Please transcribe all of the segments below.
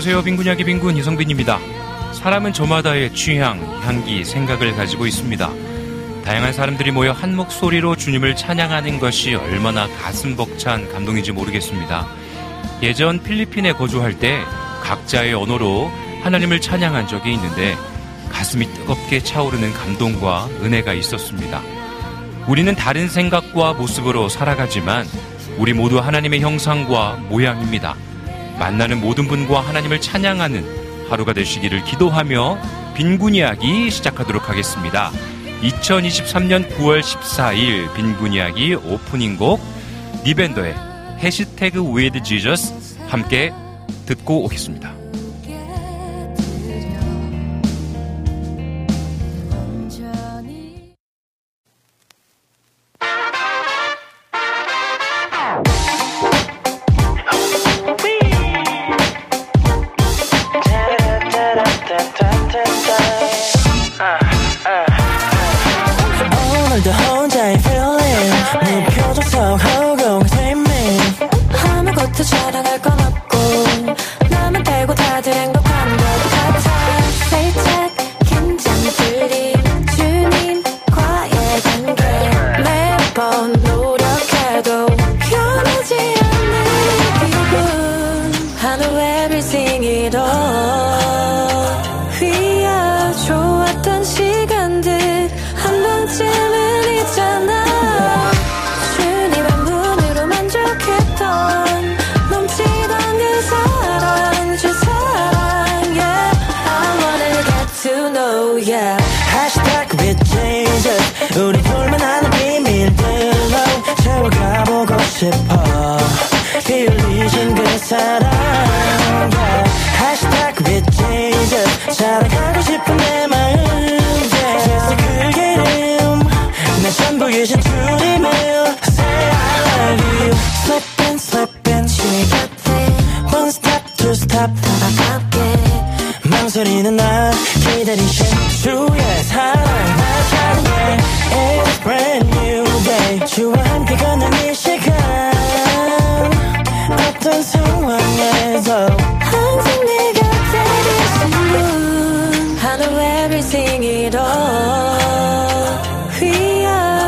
안녕하세요. 빈군 이야기 빈군 이성빈입니다. 사람은 저마다의 취향, 향기, 생각을 가지고 있습니다. 다양한 사람들이 모여 한 목소리로 주님을 찬양하는 것이 얼마나 가슴 벅찬 감동인지 모르겠습니다. 예전 필리핀에 거주할 때 각자의 언어로 하나님을 찬양한 적이 있는데 가슴이 뜨겁게 차오르는 감동과 은혜가 있었습니다. 우리는 다른 생각과 모습으로 살아가지만 우리 모두 하나님의 형상과 모양입니다. 만나는 모든 분과 하나님을 찬양하는 하루가 되시기를 기도하며 빈군 이야기 시작하도록 하겠습니다. 2023년 9월 14일 빈군 이야기 오프닝 곡 니벤더의 해시태그 with Jesus 함께 듣고 오겠습니다.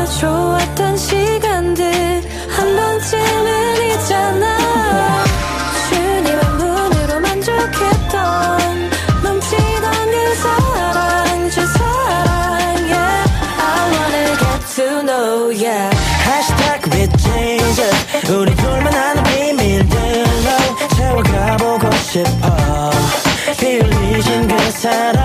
좋았던 시간들 한 번쯤은 있잖아. 주님의 문으로 만족했던 넘치던 그 사랑 주 사랑 I wanna get to know with Jesus 우리 둘만 아는 비밀들로 채워가보고 싶어. 피 흘리신 그 사랑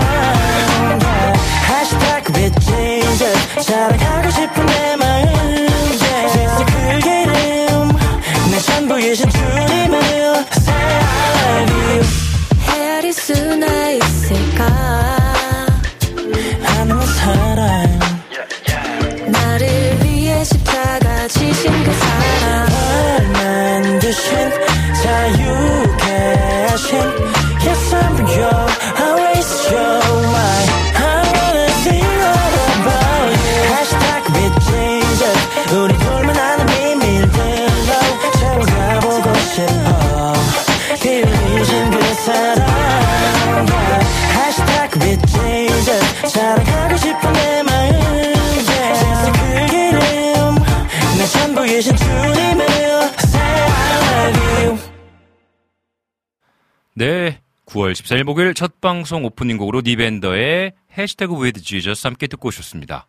9월 14일 목요일 첫 방송 오프닝 곡으로 니벤더의 해시태그 with Jesus 함께 듣고 오셨습니다.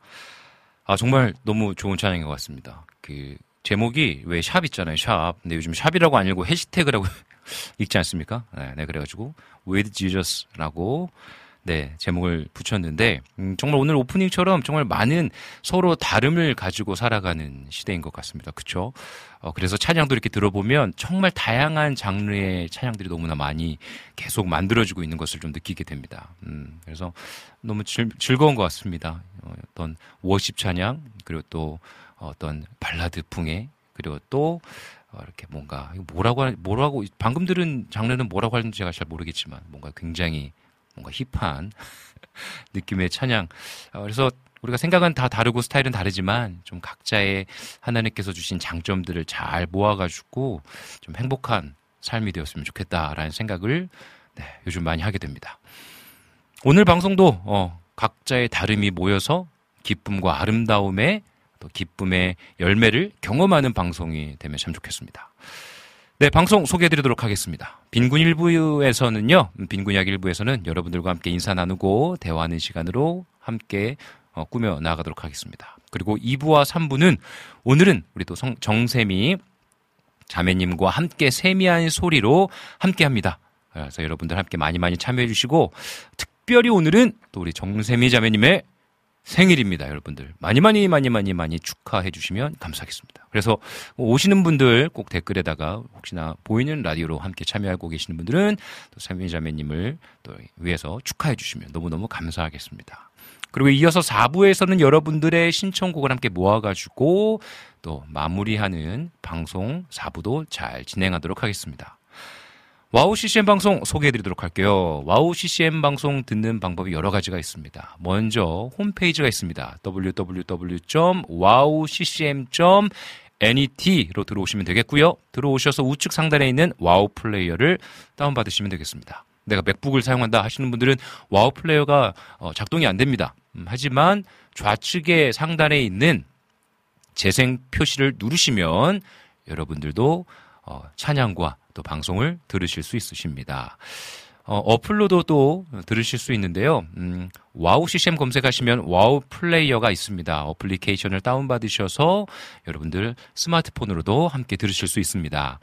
아, 정말 너무 좋은 찬양인 것 같습니다. 그, 제목이 왜 샵 있잖아요, 샵. 근데 요즘 샵이라고 안 읽고 해시태그라고 읽지 않습니까? 네, 네, 그래가지고, with Jesus라고 네, 제목을 붙였는데, 음, 정말 오늘 오프닝처럼 정말 많은 서로 다름을 가지고 살아가는 시대인 것 같습니다. 그쵸? 어, 그래서 찬양도 이렇게 들어보면 정말 다양한 장르의 찬양들이 너무나 많이 계속 만들어지고 있는 것을 좀 느끼게 됩니다. 음, 그래서 너무 즐, 즐거운 것 같습니다. 어, 어떤 워십 찬양, 그리고 또 어떤 발라드 풍의, 그리고 또 어, 이렇게 뭔가 뭐라고 뭐라고 방금 들은 장르는 뭐라고 하는지 제가 잘 모르겠지만 뭔가 굉장히 뭔가 힙한 느낌의 찬양. 어, 그래서 우리가 생각은 다 다르고 스타일은 다르지만 좀 각자의 하나님께서 주신 장점들을 잘 모아가지고 좀 행복한 삶이 되었으면 좋겠다라는 생각을 네, 요즘 많이 하게 됩니다. 오늘 방송도 어, 각자의 다름이 모여서 기쁨과 아름다움의 또 기쁨의 열매를 경험하는 방송이 되면 참 좋겠습니다. 네, 방송 소개해드리도록 하겠습니다. 빈군 1부에서는요, 빈군 이야기 1부에서는 여러분들과 함께 인사 나누고 대화하는 시간으로 함께 어, 꾸며 나가도록 하겠습니다. 그리고 2부와 3부는 오늘은 우리 또 성, 정세미 자매님과 함께 세미한 소리로 함께 합니다. 그래서 여러분들 함께 많이 많이 참여해 주시고 특별히 오늘은 또 우리 정세미 자매님의 생일입니다, 여러분들. 많이 많이 많이 많이 많이 축하해 주시면 감사하겠습니다. 그래서 오시는 분들 꼭 댓글에다가 혹시나 보이는 라디오로 함께 참여하고 계시는 분들은 또 세미자매님을 또 위해서 축하해 주시면 너무너무 감사하겠습니다. 그리고 이어서 4부에서는 여러분들의 신청곡을 함께 모아가지고 또 마무리하는 방송 4부도 잘 진행하도록 하겠습니다. 와우 CCM 방송 소개해드리도록 할게요. 와우 CCM 방송 듣는 방법이 여러 가지가 있습니다. 먼저 홈페이지가 있습니다. www.wowccm.net로 들어오시면 되겠고요. 들어오셔서 우측 상단에 있는 와우 플레이어를 다운받으시면 되겠습니다. 내가 맥북을 사용한다 하시는 분들은 와우 플레이어가 어, 작동이 안 됩니다. 음, 하지만 좌측에 상단에 있는 재생 표시를 누르시면 여러분들도 어, 찬양과 또 방송을 들으실 수 있으십니다. 어, 어플로도 또 들으실 수 있는데요. 음, 와우 CCM 검색하시면 와우 플레이어가 있습니다. 어플리케이션을 다운받으셔서 여러분들 스마트폰으로도 함께 들으실 수 있습니다.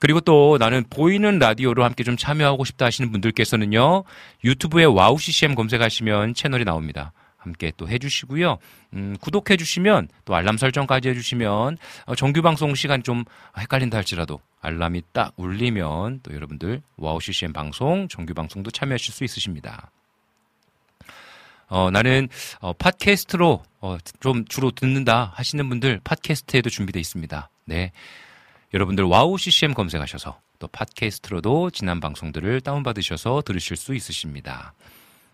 그리고 또 나는 보이는 라디오로 함께 좀 참여하고 싶다 하시는 분들께서는요. 유튜브에 와우 CCM 검색하시면 채널이 나옵니다. 함께 또 해주시고요. 음, 구독해주시면 또 알람 설정까지 해주시면 어, 정규 방송 시간 좀 헷갈린다 할지라도 알람이 딱 울리면 또 여러분들 와우 CCM 방송 정규 방송도 참여하실 수 있으십니다. 어, 나는 어, 팟캐스트로 어, 좀 주로 듣는다 하시는 분들 팟캐스트에도 준비되어 있습니다. 네. 여러분들 와우 CCM 검색하셔서 또 팟캐스트로도 지난 방송들을 다운받으셔서 들으실 수 있으십니다.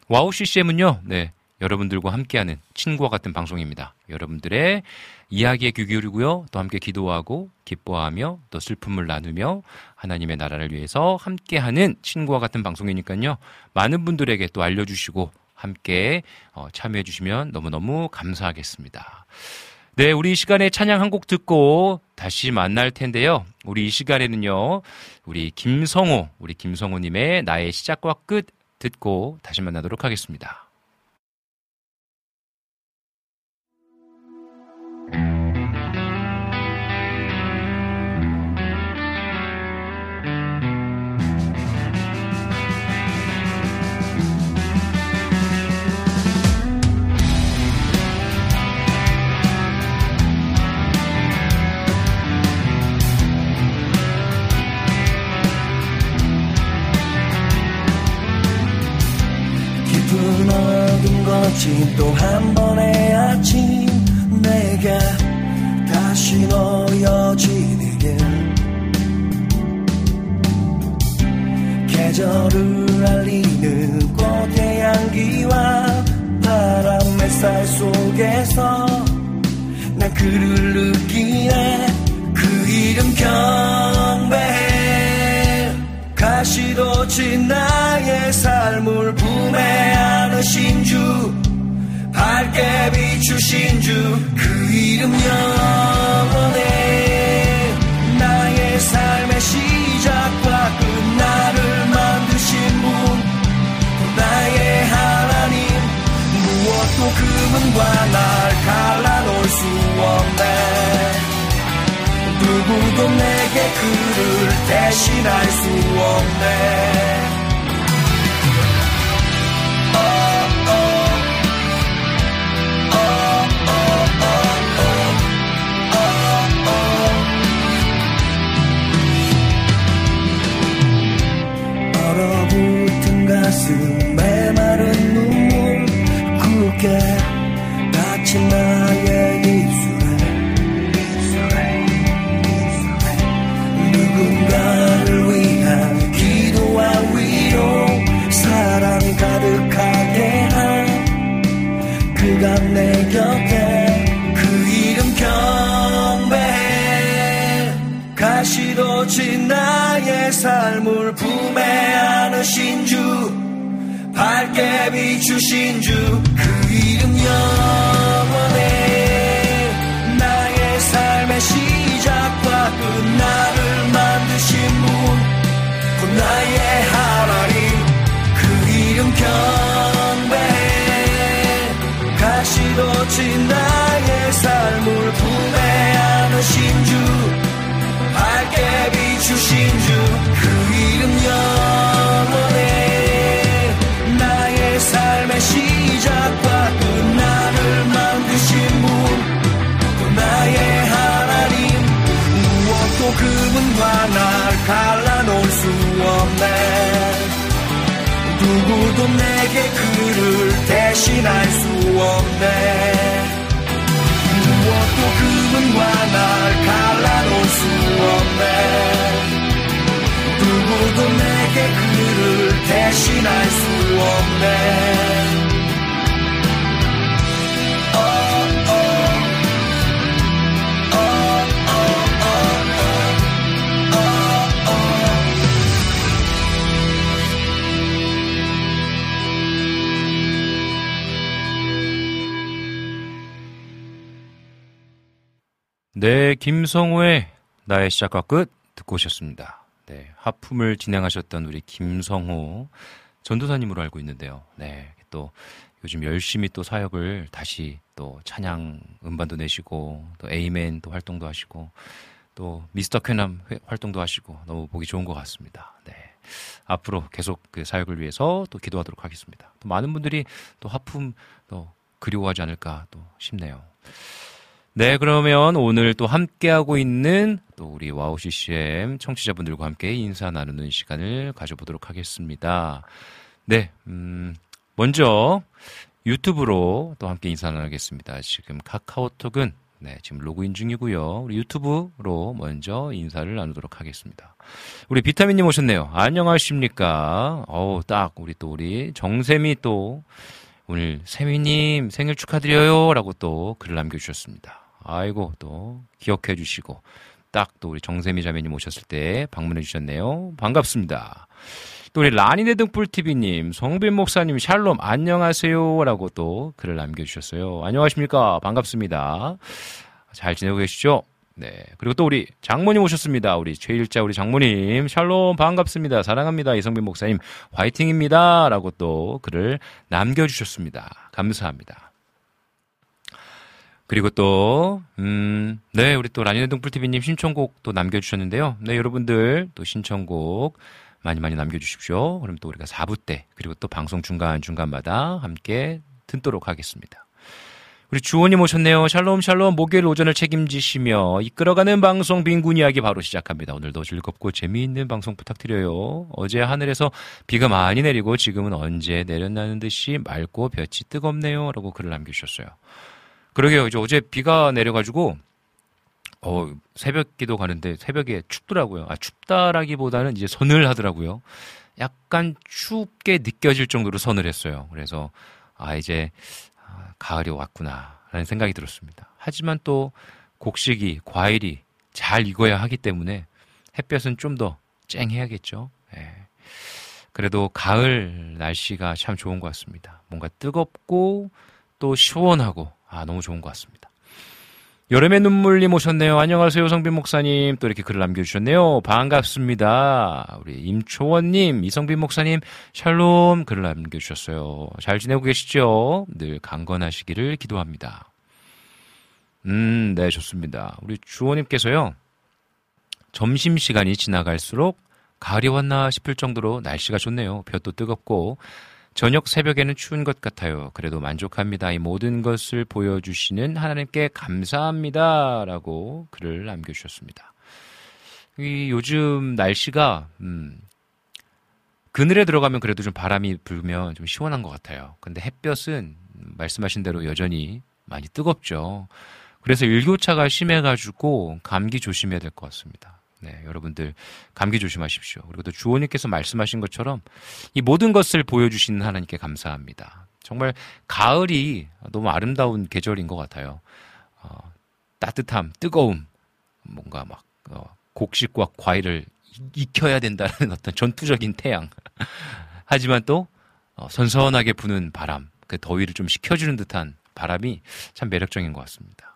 와우 CCM은요, 네. 여러분들과 함께하는 친구와 같은 방송입니다. 여러분들의 이야기에 귀 기울이고요. 또 함께 기도하고 기뻐하며 또 슬픔을 나누며 하나님의 나라를 위해서 함께하는 친구와 같은 방송이니까요. 많은 분들에게 또 알려주시고 함께 어, 참여해 주시면 너무너무 감사하겠습니다. 네, 우리 이 시간에 찬양 한 곡 듣고 다시 만날 텐데요. 우리 이 시간에는요, 우리 김성호, 우리 김성호님의 나의 시작과 끝 듣고 다시 만나도록 하겠습니다. 거친 또한 번의 아침 내가 다시 놓여지는 길 계절을 알리는 꽃의 향기와 바람 햇살 속에서 난 그를 느끼네. 그 이름 경배해 가시도 진 나의 삶을 품에 안으신 주 밝게 비추신 주 그 이름 영원해. 나의 삶의 시작과 끝 나를 만드신 분 나의 하나님. 무엇도 금은과 날 갈라놓을 수 없네. 누구도 내게 그를 대신할 수 없네. 가슴에 눈물 굳게 닫힌 나의 입술에. 누군가를 위한 기도와 위로 사랑 가득하게 한 그가 내 곁에 그 이름 경배해 가시도 진 나의 삶을 품에 안으신 주 밝게 비추신 주 그 이름 영원해 누구도 내게 그를 대신할 수 없네. 무엇도 그분과 날 갈라놓을 수 없네. 누구도 내게 그를 대신할 수 없네 네, 김성호의 나의 시작과 끝 듣고 오셨습니다. 네, 하품을 진행하셨던 우리 김성호 전도사님으로 알고 있는데요. 네, 또 요즘 열심히 또 사역을 다시 또 찬양 음반도 내시고 또 에이멘 또 활동도 하시고 또 미스터 쾌남 회- 활동도 하시고 너무 보기 좋은 것 같습니다. 네. 앞으로 계속 그 사역을 위해서 또 기도하도록 하겠습니다. 또 많은 분들이 또 하품 또 그리워하지 않을까 또 싶네요. 네, 그러면 오늘 또 함께하고 있는 또 우리 와우 CCM 청취자분들과 함께 인사 나누는 시간을 가져보도록 하겠습니다. 네, 음, 먼저 유튜브로 또 함께 인사 나누겠습니다. 지금 카카오톡은 네, 지금 로그인 중이고요. 우리 유튜브로 먼저 인사를 나누도록 하겠습니다. 우리 비타민님 오셨네요. 안녕하십니까? 어우, 딱 우리 또 우리 정세미 또 오늘 세미님 생일 축하드려요. 라고 또 글을 남겨주셨습니다. 아이고, 또 기억해 주시고, 딱 또 우리 정세미 자매님 오셨을 때 방문해 주셨네요. 반갑습니다. 또 우리 라니네 등불TV님, 성빈 목사님, 샬롬, 안녕하세요. 라고 또 글을 남겨주셨어요. 안녕하십니까. 반갑습니다. 잘 지내고 계시죠? 네. 그리고 또 우리 장모님 오셨습니다. 우리 최일자 우리 장모님. 샬롬 반갑습니다. 사랑합니다. 이성빈 목사님 화이팅입니다. 라고 또 글을 남겨주셨습니다. 감사합니다. 그리고 또, 음, 네, 우리 또 라니네 등불TV님 신청곡 또 남겨주셨는데요. 네, 여러분들 또 신청곡 많이 많이 남겨주십시오. 그럼 또 우리가 4부 때, 그리고 또 방송 중간중간마다 함께 듣도록 하겠습니다. 우리 주호님 오셨네요. 샬롬 샬롬 목요일 오전을 책임지시며 이끌어가는 방송 빈군 이야기 바로 시작합니다. 오늘도 즐겁고 재미있는 방송 부탁드려요. 어제 하늘에서 비가 많이 내리고 지금은 언제 내렸나는 듯이 맑고 볕이 뜨겁네요. 라고 글을 남겨주셨어요. 그러게요. 이제 어제 비가 내려가지고 어, 새벽 기도 가는데 새벽에 춥더라고요. 아, 춥다라기보다는 이제 서늘하더라고요. 약간 춥게 느껴질 정도로 서늘했어요. 그래서 아, 이제 아, 가을이 왔구나라는 생각이 들었습니다. 하지만 또 곡식이 과일이 잘 익어야 하기 때문에 햇볕은 좀 더 쨍해야겠죠. 예. 그래도 가을 날씨가 참 좋은 것 같습니다. 뭔가 뜨겁고 또 시원하고 아 너무 좋은 것 같습니다. 여름의 눈물님 오셨네요. 안녕하세요, 성빈 목사님. 또 이렇게 글을 남겨주셨네요. 반갑습니다. 우리 임초원님, 이성빈 목사님, 샬롬 글을 남겨주셨어요. 잘 지내고 계시죠? 늘 강건하시기를 기도합니다. 음, 네, 좋습니다. 우리 주호님께서요, 점심시간이 지나갈수록 가을이 왔나 싶을 정도로 날씨가 좋네요. 볕도 뜨겁고 저녁 새벽에는 추운 것 같아요. 그래도 만족합니다. 이 모든 것을 보여주시는 하나님께 감사합니다. 라고 글을 남겨주셨습니다. 이 요즘 날씨가, 음, 그늘에 들어가면 그래도 좀 바람이 불면 좀 시원한 것 같아요. 근데 햇볕은 말씀하신 대로 여전히 많이 뜨겁죠. 그래서 일교차가 심해가지고 감기 조심해야 될 것 같습니다. 네, 여러분들 감기 조심하십시오. 그리고 또 주호님께서 말씀하신 것처럼 이 모든 것을 보여주시는 하나님께 감사합니다. 정말 가을이 너무 아름다운 계절인 것 같아요. 어, 따뜻함, 뜨거움, 뭔가 막 어, 곡식과 과일을 익혀야 된다는 어떤 전투적인 태양. 하지만 또 어, 선선하게 부는 바람, 그 더위를 좀 식혀주는 듯한 바람이 참 매력적인 것 같습니다.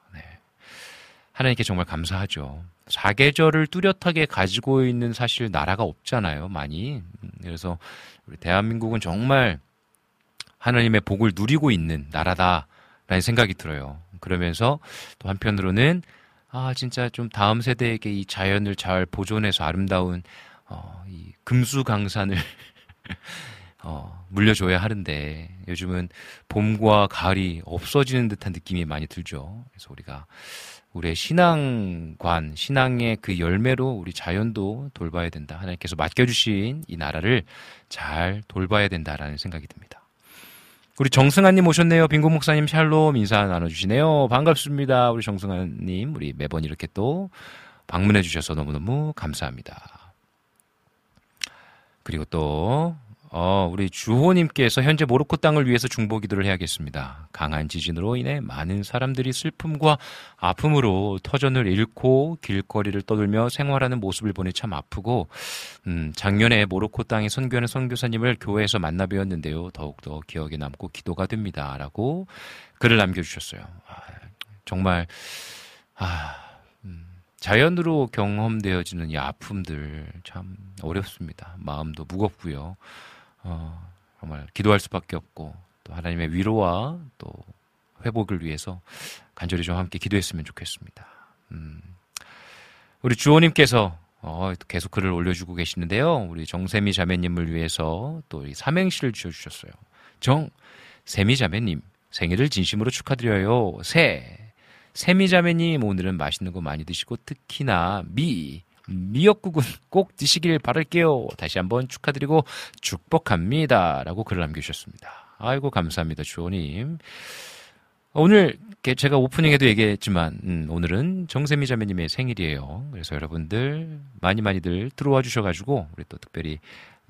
네. 하나님께 정말 감사하죠. 사계절을 뚜렷하게 가지고 있는 사실 나라가 없잖아요, 많이. 그래서 우리 대한민국은 정말 하나님의 복을 누리고 있는 나라다라는 생각이 들어요. 그러면서 또 한편으로는 아, 진짜 좀 다음 세대에게 이 자연을 잘 보존해서 아름다운 어, 이 금수 강산을 어, 물려줘야 하는데 요즘은 봄과 가을이 없어지는 듯한 느낌이 많이 들죠. 그래서 우리가 우리의 신앙관, 신앙의 그 열매로 우리 자연도 돌봐야 된다. 하나님께서 맡겨주신 이 나라를 잘 돌봐야 된다라는 생각이 듭니다. 우리 정승환님 오셨네요. 빙고 목사님 샬롬 인사 나눠주시네요. 반갑습니다. 우리 정승환님, 우리 매번 이렇게 또 방문해 주셔서 너무너무 감사합니다. 그리고 또 어, 우리 주호님께서 현재 모로코 땅을 위해서 중보 기도를 해야겠습니다. 강한 지진으로 인해 많은 사람들이 슬픔과 아픔으로 터전을 잃고 길거리를 떠돌며 생활하는 모습을 보니 참 아프고, 음, 작년에 모로코 땅에 선교하는 선교사님을 교회에서 만나 뵈었는데요. 더욱더 기억에 남고 기도가 됩니다. 라고 글을 남겨주셨어요. 아, 정말, 아, 음, 자연으로 경험되어지는 이 아픔들 참 어렵습니다. 마음도 무겁고요. 어, 정말 기도할 수밖에 없고 또 하나님의 위로와 또 회복을 위해서 간절히 좀 함께 기도했으면 좋겠습니다. 음, 우리 주호님께서 어, 계속 글을 올려주고 계시는데요. 우리 정세미 자매님을 위해서 또이 삼행시를 지어주셨어요. 정, 세미 자매님, 생일을 진심으로 축하드려요. 세, 세미 자매님, 오늘은 맛있는 거 많이 드시고 특히나 미, 미역국은 꼭 드시길 바랄게요. 다시 한번 축하드리고 축복합니다. 라고 글을 남겨주셨습니다. 아이고, 감사합니다. 주호님. 오늘 제가 오프닝에도 얘기했지만 음, 오늘은 정세미 자매님의 생일이에요. 그래서 여러분들 많이 많이들 들어와 주셔가지고 우리 또 특별히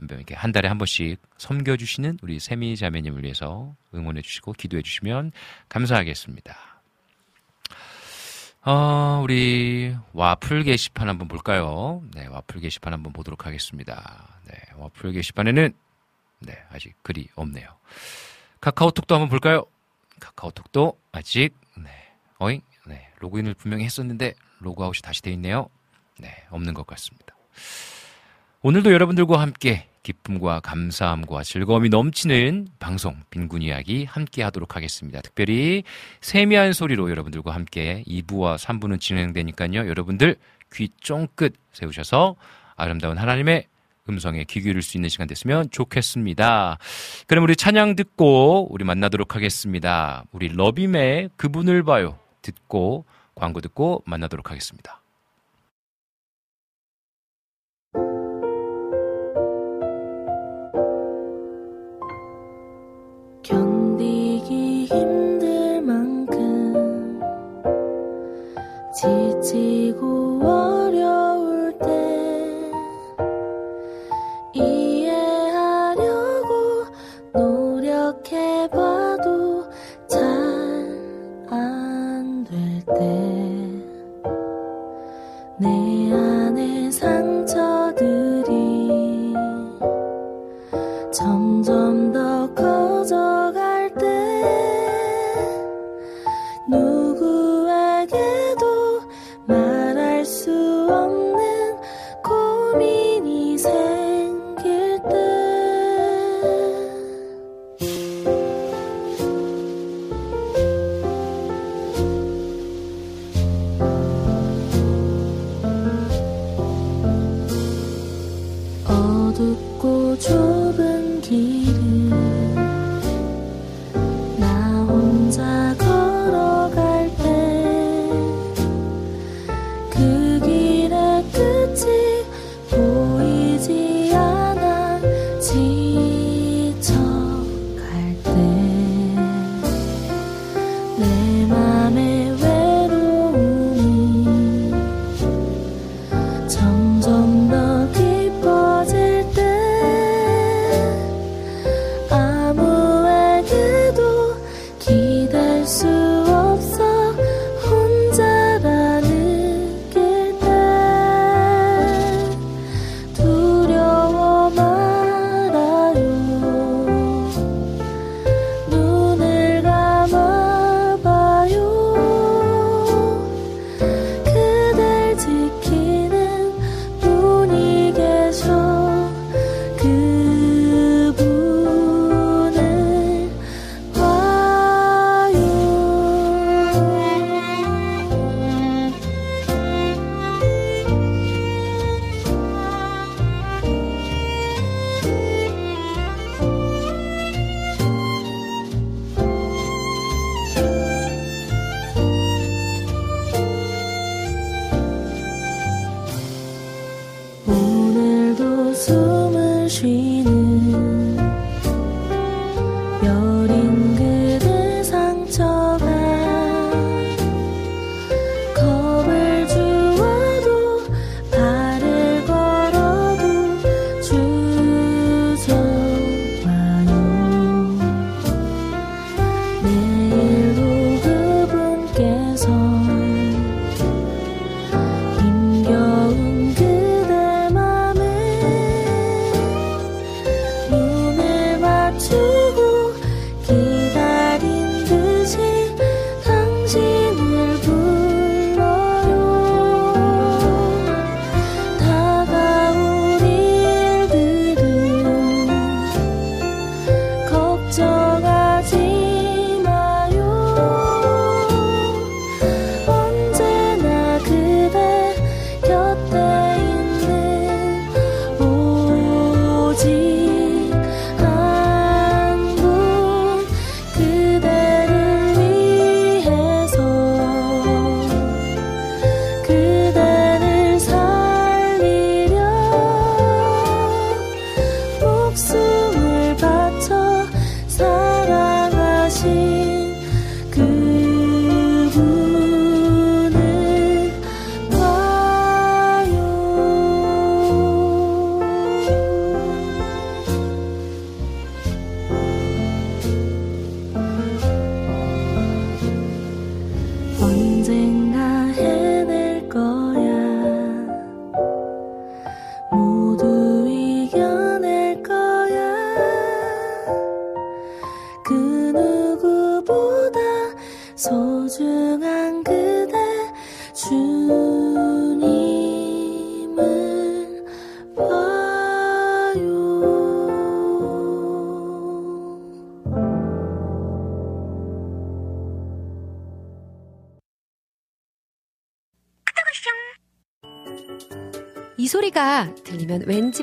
이렇게 한 달에 한 번씩 섬겨주시는 우리 세미 자매님을 위해서 응원해 주시고 기도해 주시면 감사하겠습니다. 어, 우리 와플 게시판 한번 볼까요? 네, 와플 게시판 한번 보도록 하겠습니다. 네, 와플 게시판에는 네, 아직 글이 없네요. 카카오톡도 한번 볼까요? 카카오톡도 아직 네, 어잉, 네, 로그인을 분명히 했었는데 로그아웃이 다시 돼 있네요. 네, 없는 것 같습니다. 오늘도 여러분들과 함께 기쁨과 감사함과 즐거움이 넘치는 방송 빈군 이야기 함께 하도록 하겠습니다. 특별히 세미한 소리로 여러분들과 함께 2부와 3부는 진행되니까요. 여러분들 귀 쫑긋 세우셔서 아름다운 하나님의 음성에 귀 기울일 수 있는 시간 됐으면 좋겠습니다. 그럼 우리 찬양 듣고 우리 만나도록 하겠습니다. 우리 러빔의 그분을 봐요. 듣고 광고 듣고 만나도록 하겠습니다.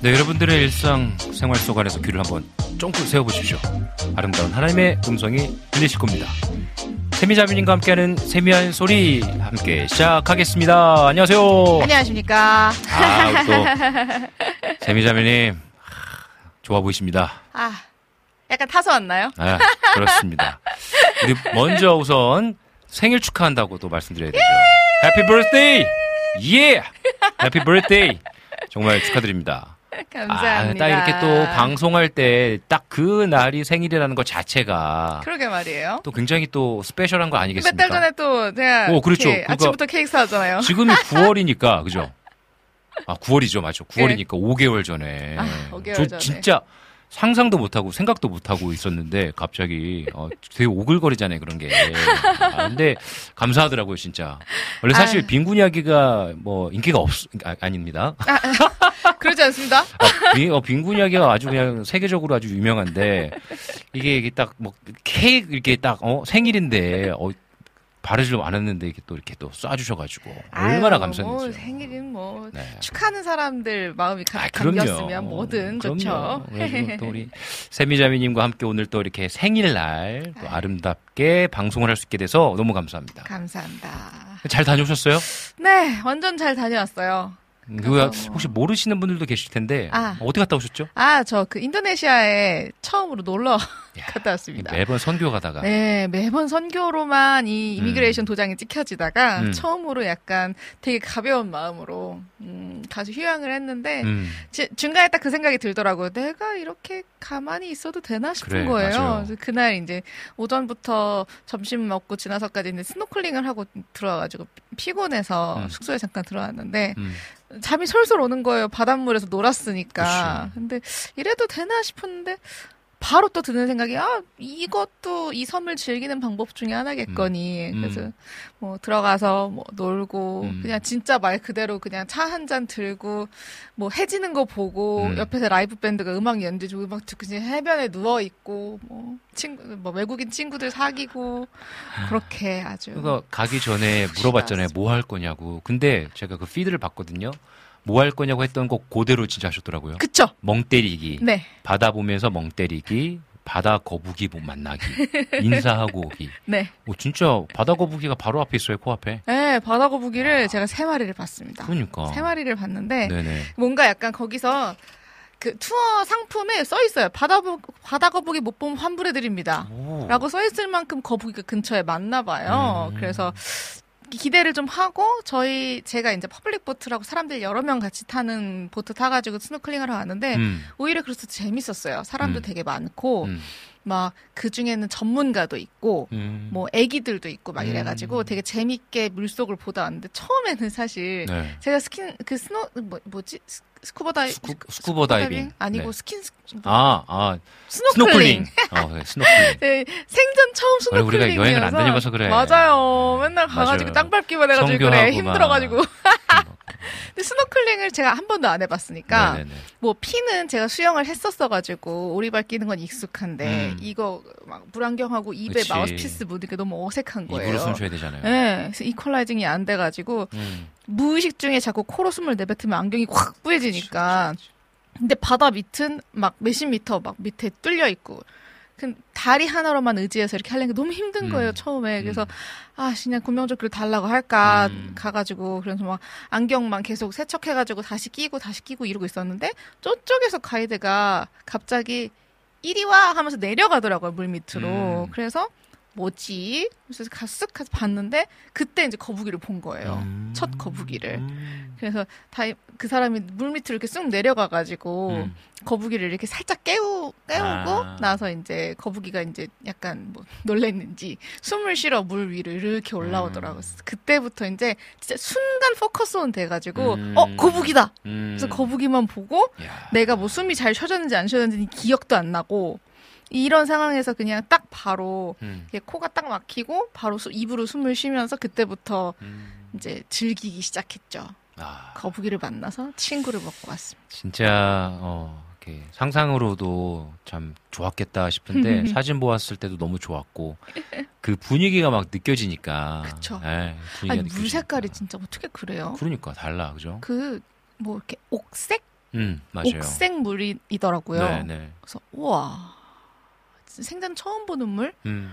네, 여러분들의 일상 생활 속 안에서 귀를 한번 쫑긋 세워보십시오. 아름다운 하나님의 음성이 들리실 겁니다. 세미자매님과 함께하는 세미한 소리 함께 시작하겠습니다. 안녕하세요. 안녕하십니까. 아, 또 세미자매님 좋아 보이십니다. 아, 약간 타서 왔나요? 아, 그렇습니다. 우리 먼저 우선 생일 축하한다고 또 말씀드려야 되죠. Happy birthday! 예! Happy birthday! 정말 축하드립니다. 감사합니다. 아, 딱 이렇게 또 방송할 때 딱 그 날이 생일이라는 것 자체가 그러게 말이에요. 또 굉장히 또 special한 거 아니겠습니까? 몇 달 전에 또 제가 오, 그렇죠. 이렇게 그러니까 아침부터 케이크 사왔잖아요. 지금이 9월이니까 그죠? 아 9월이죠, 맞죠? 9월이니까 5개월 전에. 네. 아, 5개월 저 전에. 진짜 상상도 못하고 생각도 못하고 있었는데 갑자기 어, 되게 오글거리잖아요 그런 게. 아, 근데 감사하더라고요 진짜. 원래 사실 아유. 빈군 이야기가 뭐 인기가 없 아, 아닙니다. 그러지 않습니다. 아, 빈, 어, 빈군 이야기가 아주 그냥 세계적으로 아주 유명한데 이게 이게 딱 뭐 케이크 이렇게 딱 어, 생일인데 어, 바르지도 않았는데 이렇게 또 이렇게 또 쏴주셔가지고 얼마나 아유, 감사했는지. 뭐 생일은 뭐 네. 축하하는 사람들 마음이 가, 아. 담겼으면 뭐든 그럼요. 좋죠. 또 우리 세미자매님과 함께 오늘 또 이렇게 생일날 또 아름답게 방송을 할 수 있게 돼서 너무 감사합니다. 감사합니다. 잘 다녀오셨어요? 네, 완전 잘 다녀왔어요. 그 혹시 모르시는 분들도 계실 텐데 아. 어디 갔다 오셨죠? 아, 저 그 인도네시아에 처음으로 놀러 야, 갔다 왔습니다. 매번 선교 가다가 네, 매번 선교로만 이 이미그레이션 도장이 찍혀지다가 음. 처음으로 약간 되게 가벼운 마음으로 음, 가서 휴양을 했는데 음, 지- 중간에 딱 그 생각이 들더라고요. 내가 이렇게 가만히 있어도 되나 싶은 그래, 거예요. 그날 이제 오전부터 점심 먹고 지나서까지 이제 스노클링을 하고 들어와가지고 피곤해서 음. 숙소에 잠깐 들어왔는데 음. 잠이 솔솔 오는 거예요. 바닷물에서 놀았으니까. 그치. 근데 이래도 되나 싶었는데 바로 또 드는 생각이 아 이것도 이 섬을 즐기는 방법 중에 하나겠거니. 음. 그래서 뭐 들어가서 뭐 놀고 음. 그냥 진짜 말 그대로 그냥 차 한 잔 들고 뭐 해지는 거 보고 음. 옆에서 라이브 밴드가 음악 연주해 주고 음악 듣고 그냥 해변에 누워 있고 뭐 친구 뭐 외국인 친구들 사귀고 그렇게 아주 그거 가기 전에 물어봤잖아요. 뭐 할 거냐고. 근데 제가 그 피드를 봤거든요. 뭐 할 거냐고 했던 거 그대로 진짜 하셨더라고요. 그쵸? 멍 때리기, 네. 바다 보면서 멍 때리기, 바다 거북이 못 만나기, 인사하고 오기. 네. 오, 진짜 바다 거북이가 바로 앞에 있어요, 코앞에. 네, 바다 거북이를 제가 세 마리를 봤습니다. 그러니까. 세 마리를 봤는데 네네. 뭔가 약간 거기서 그 투어 상품에 써 있어요. 바다 거- 바다 거북이 못 보면 환불해 드립니다. 오. 라고 써 있을 만큼 거북이가 근처에 많나 봐요. 음. 그래서 기대를 좀 하고 저희 제가 이제 public 보트라고 사람들 여러 명 같이 타는 보트 타가지고 스노클링하러 왔는데 음, 오히려 그래서 재밌었어요. 사람도 음. 되게 많고 음, 막 그 중에는 전문가도 있고 음. 뭐 애기들도 있고 막 음. 이래가지고 되게 재밌게 물속을 보다 왔는데 처음에는 사실 네. 제가 스킨 그 스노 뭐 뭐지 스- 스쿠버 다이 스쿠, 스쿠버 다이빙. 아니고 네. 스킨 스- 뭐, 아, 아, 스노클링. 스노클링. 어, 네, 스노클링. 네, 생전 처음 원래 우리가 여행을 안 다녀봐서 그래. 맞아요. 맨날 가가지고 맞아요. 땅 밟기만 해가지고 그래 힘들어가지고. 막. 근데 스노클링을 제가 한 번도 안 해봤으니까 네네네. 뭐 피는 제가 수영을 했었어가지고 오리발 끼는 건 익숙한데 음. 이거 막 물안경하고 입에 그치. 마우스피스 무는 게 너무 어색한 거예요. 입으로 숨 쉬어야 되잖아요. 네, 그래서 equalizing이 안 돼가지고 음. 무의식 중에 자꾸 코로 숨을 내뱉으면 안경이 확 뿌얘지니까. 근데 바다 밑은 막 몇십 미터 막 밑에 뚫려 있고. 그 다리 하나로만 의지해서 이렇게 하려는 게 너무 힘든 음. 거예요, 처음에. 그래서, 음. 아, 그냥 구명조끼를 달라고 할까, 음. 가가지고, 그래서 막, 안경만 계속 세척해가지고 다시 끼고, 다시 끼고 이러고 있었는데, 저쪽에서 가이드가 갑자기, 이리 와! 하면서 내려가더라고요, 물 밑으로. 음. 그래서, 뭐지? 그래서 가쓱 가서 봤는데, 그때 이제 거북이를 본 거예요. 음. 첫 거북이를. 음. 그래서 다그 사람이 물 밑으로 이렇게 쑥 내려가 가지고 음. 거북이를 이렇게 살짝 깨우 깨우고 아. 나서 이제 거북이가 이제 약간 뭐 놀랬는지 숨을 쉬러 물 위로 이렇게 올라오더라고요. 음. 그때부터 이제 진짜 순간 포커스 온 돼 가지고 음. 어 거북이다. 음. 그래서 거북이만 보고 야. 내가 뭐 숨이 잘 쉬어졌는지 안 쉬어졌는지 기억도 안 나고 이런 상황에서 그냥 딱 바로 음. 코가 딱 막히고 바로 수- 입으로 숨을 쉬면서 그때부터 음. 이제 즐기기 시작했죠. 아, 거북이를 만나서 친구를 먹고 왔습니다. 진짜 어, 이렇게 상상으로도 참 좋았겠다 싶은데 사진 보았을 때도 너무 좋았고 그 분위기가 막 느껴지니까. 분위기가 아니 물. 색깔이 진짜 어떻게 그래요? 그러니까 달라, 그죠? 그 뭐 이렇게 옥색 음, 맞아요. 옥색 물이더라고요. 네, 네. 그래서 우와 생전 처음 보는 물 음.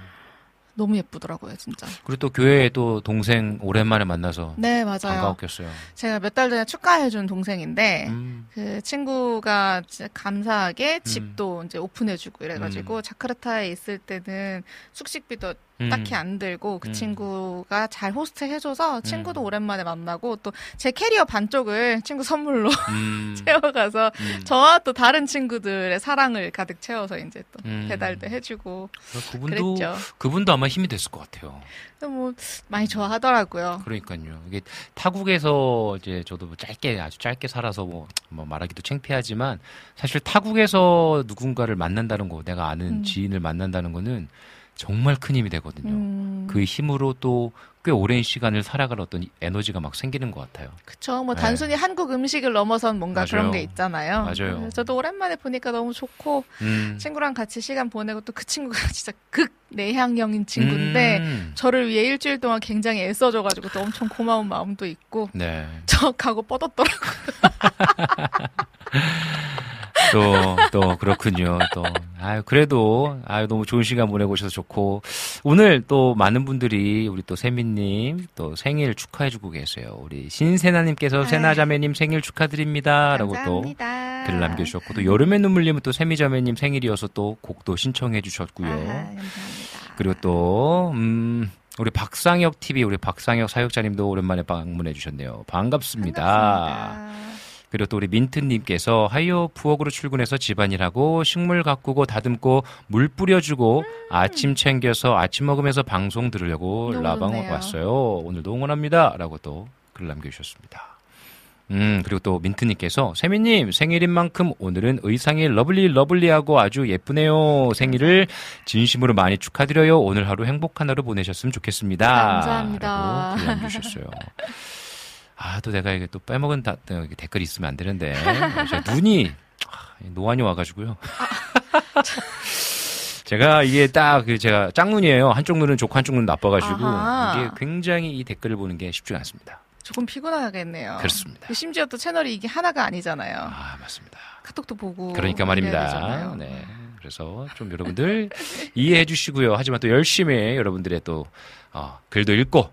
너무 예쁘더라고요 진짜. 그리고 또 교회에 또 동생 오랜만에 만나서 네 맞아요. 반가웠겠어요. 제가 몇 달 전에 축가해준 동생인데 음. 그 친구가 진짜 감사하게 음. 집도 이제 오픈해주고 이래가지고 자카르타에 있을 때는 숙식비도 음. 딱히 안 들고 그 음. 친구가 잘 호스트 해줘서 친구도 음. 오랜만에 만나고 또 제 캐리어 반쪽을 친구 선물로 음. 채워가서 음. 저와 또 다른 친구들의 사랑을 가득 채워서 이제 또 음. 배달도 해주고 그분도 그랬죠. 그분도 아마 힘이 됐을 것 같아요. 뭐 많이 좋아하더라고요. 그러니까요. 이게 타국에서 이제 저도 뭐 짧게 아주 짧게 살아서 뭐, 뭐 말하기도 창피하지만 사실 타국에서 누군가를 만난다는 거, 내가 아는 음. 지인을 만난다는 거는 정말 큰 힘이 되거든요. 음, 그 힘으로 또 꽤 오랜 시간을 살아갈 어떤 에너지가 막 생기는 것 같아요. 그쵸. 뭐 네. 단순히 한국 음식을 넘어선 뭔가 맞아요. 그런 게 있잖아요. 맞아요. 그래서 저도 오랜만에 보니까 너무 좋고 음. 친구랑 같이 시간 보내고 또 그 친구가 진짜 극 내향형인 친구인데 음. 저를 위해 일주일 동안 굉장히 애써줘가지고 또 엄청 고마운 마음도 있고 네. 저 가고 뻗었더라고요. 또, 또, 그렇군요. 또, 아유, 그래도, 아유, 너무 좋은 시간 보내고 오셔서 좋고, 오늘 또 많은 분들이, 우리 또 세미님, 또 생일 축하해주고 계세요. 우리 신세나님께서. 세나자매님 생일 축하드립니다. 라고 또 감사합니다. 글을 남겨주셨고, 또 여름의 눈물님은 또 세미자매님 생일이어서 또 곡도 신청해주셨고요. 감사합니다. 그리고 또, 음, 우리 박상혁 TV, 우리 박상혁 사역자님도 오랜만에 방문해 주셨네요. 반갑습니다. 반갑습니다. 그리고 또 우리 민트님께서 하이요 부엌으로 출근해서 집안일하고 식물 가꾸고 다듬고 물 뿌려주고 아침 챙겨서 아침 먹으면서 방송 들으려고 음. 라방 좋네요. 왔어요. 오늘도 응원합니다. 라고 또 글 남겨주셨습니다. 음, 그리고 또 민트님께서 세미님 생일인 만큼 오늘은 의상이 lovely lovely하고 아주 예쁘네요. 생일을 진심으로 많이 축하드려요. 오늘 하루 행복한 하루 보내셨으면 좋겠습니다. 감사합니다. 라고 글 남겨주셨어요. 아, 또 내가 이게 또 빼먹은 다, 또 댓글이 있으면 안 되는데. 눈이, 아, 노안이 와가지고요. 제가 이게 딱, 그 제가 짝눈이에요. 한쪽 눈은 좋고 한쪽 눈은 나빠가지고. 아하. 이게 굉장히 이 댓글을 보는 게 쉽지가 않습니다. 조금 피곤하겠네요. 그렇습니다. 심지어 또 채널이 이게 하나가 아니잖아요. 아, 맞습니다. 카톡도 보고. 그러니까 말입니다. 네. 그래서 좀 여러분들 이해해 주시고요. 하지만 또 열심히 여러분들의 또, 어, 글도 읽고 또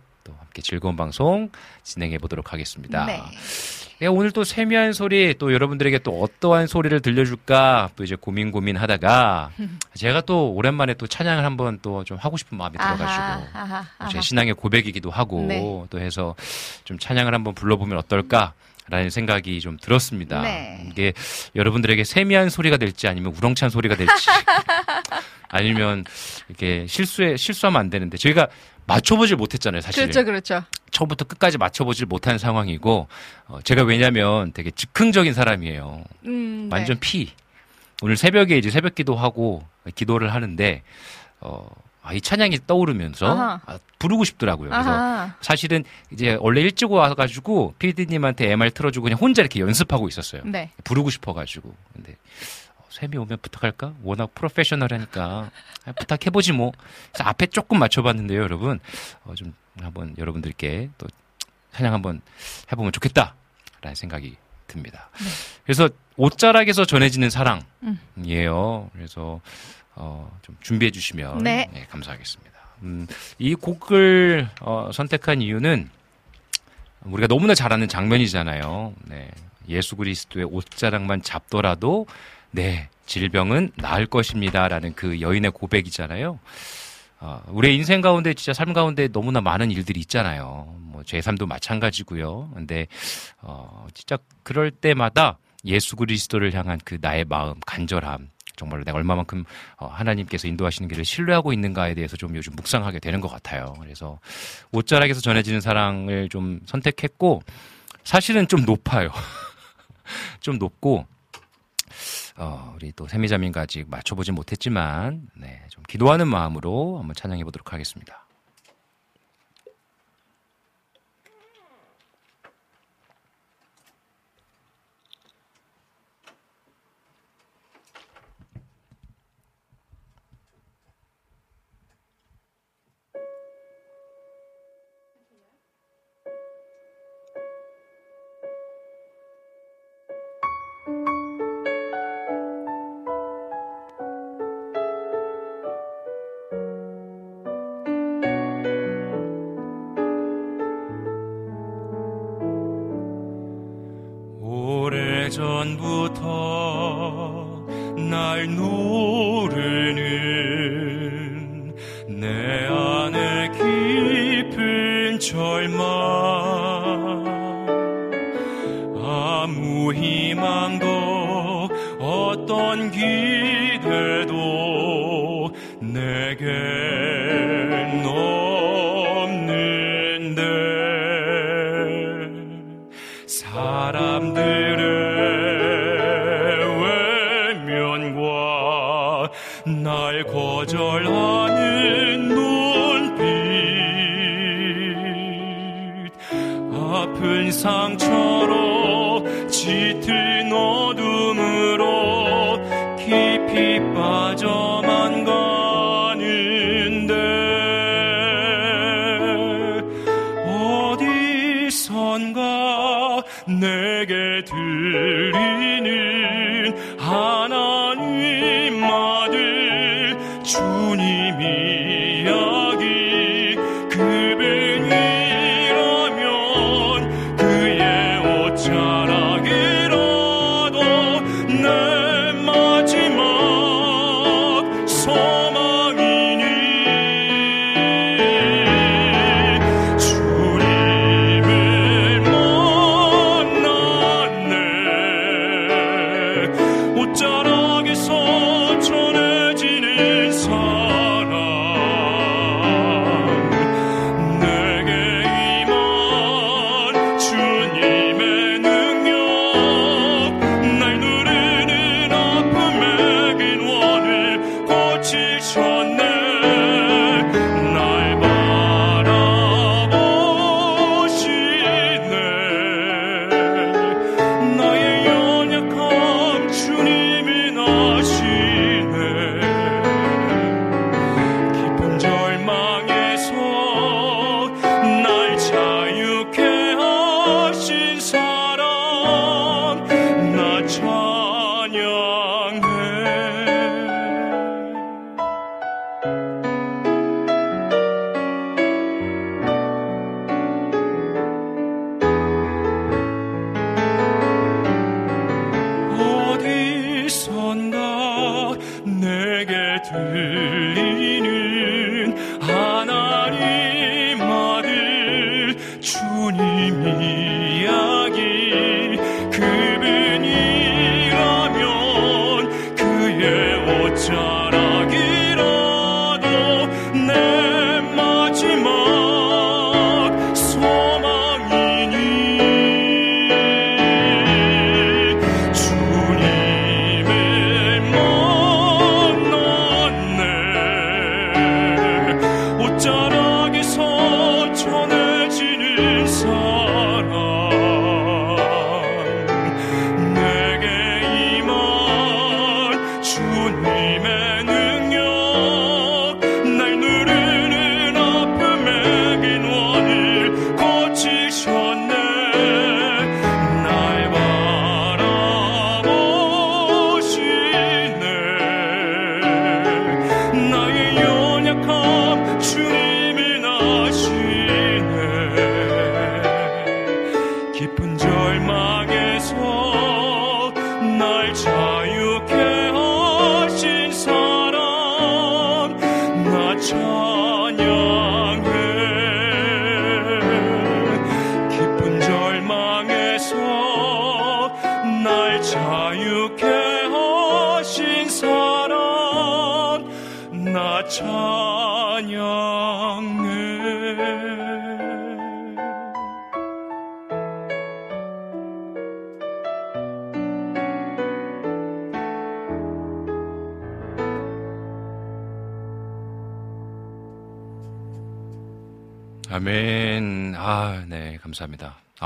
함께 즐거운 방송 진행해 보도록 하겠습니다. 네. 네, 오늘 또 세미한 소리 또 여러분들에게 또 어떠한 소리를 들려줄까 또 이제 고민 고민 하다가 제가 또 오랜만에 또 찬양을 한번 또 좀 하고 싶은 마음이 들어가지고 아하, 아하. 제 신앙의 고백이기도 하고 네. 또 해서 좀 찬양을 한번 불러보면 어떨까? 라는 생각이 좀 들었습니다. 네. 이게 여러분들에게 세미한 소리가 될지 아니면 우렁찬 소리가 될지 아니면 이렇게 실수에 실수하면 안 되는데 저희가 맞춰보질 못했잖아요, 사실. 그렇죠, 그렇죠. 처음부터 끝까지 맞춰보질 못한 상황이고 어, 제가 왜냐면 되게 즉흥적인 사람이에요. 음, 네. 완전 피. 오늘 새벽에 이제 새벽 기도하고 기도를 하는데 어, 아, 이 찬양이 떠오르면서 아하. 아, 부르고 싶더라고요. 그래서 아하. 사실은 이제 원래 일찍 와가지고 PD님한테 MR 틀어주고 그냥 혼자 이렇게 연습하고 있었어요. 네. 부르고 싶어가지고. 근데 어, 샘이 오면 부탁할까? 워낙 프로페셔널하니까 아, 부탁해보지 뭐. 그래서 앞에 조금 맞춰봤는데요, 여러분. 어, 좀 한번 여러분들께 또 찬양 한번 해보면 좋겠다라는 생각이 듭니다. 그래서 옷자락에서 전해지는 사랑이에요. 그래서 어, 좀 준비해 주시면 네. 감사하겠습니다. 음, 이 곡을 어, 선택한 이유는 우리가 너무나 잘 아는 장면이잖아요. 네. 예수 그리스도의 옷자락만 잡더라도 네, 질병은 나을 것입니다 라는 그 여인의 고백이잖아요. 어, 우리의 인생 가운데 진짜 삶 가운데 너무나 많은 일들이 있잖아요. 뭐 제 삶도 마찬가지고요. 근데 어, 진짜 그럴 때마다 예수 그리스도를 향한 그 나의 마음, 간절함, 정말로 내가 얼마만큼 어, 하나님께서 인도하시는 길을 신뢰하고 있는가에 대해서 좀 요즘 묵상하게 되는 것 같아요. 그래서 옷자락에서 전해지는 사랑을 좀 선택했고 사실은 좀 높아요. 좀 높고 어, 우리 또 세미자민과 아직 맞춰보진 못했지만 네, 좀 기도하는 마음으로 한번 찬양해 보도록 하겠습니다.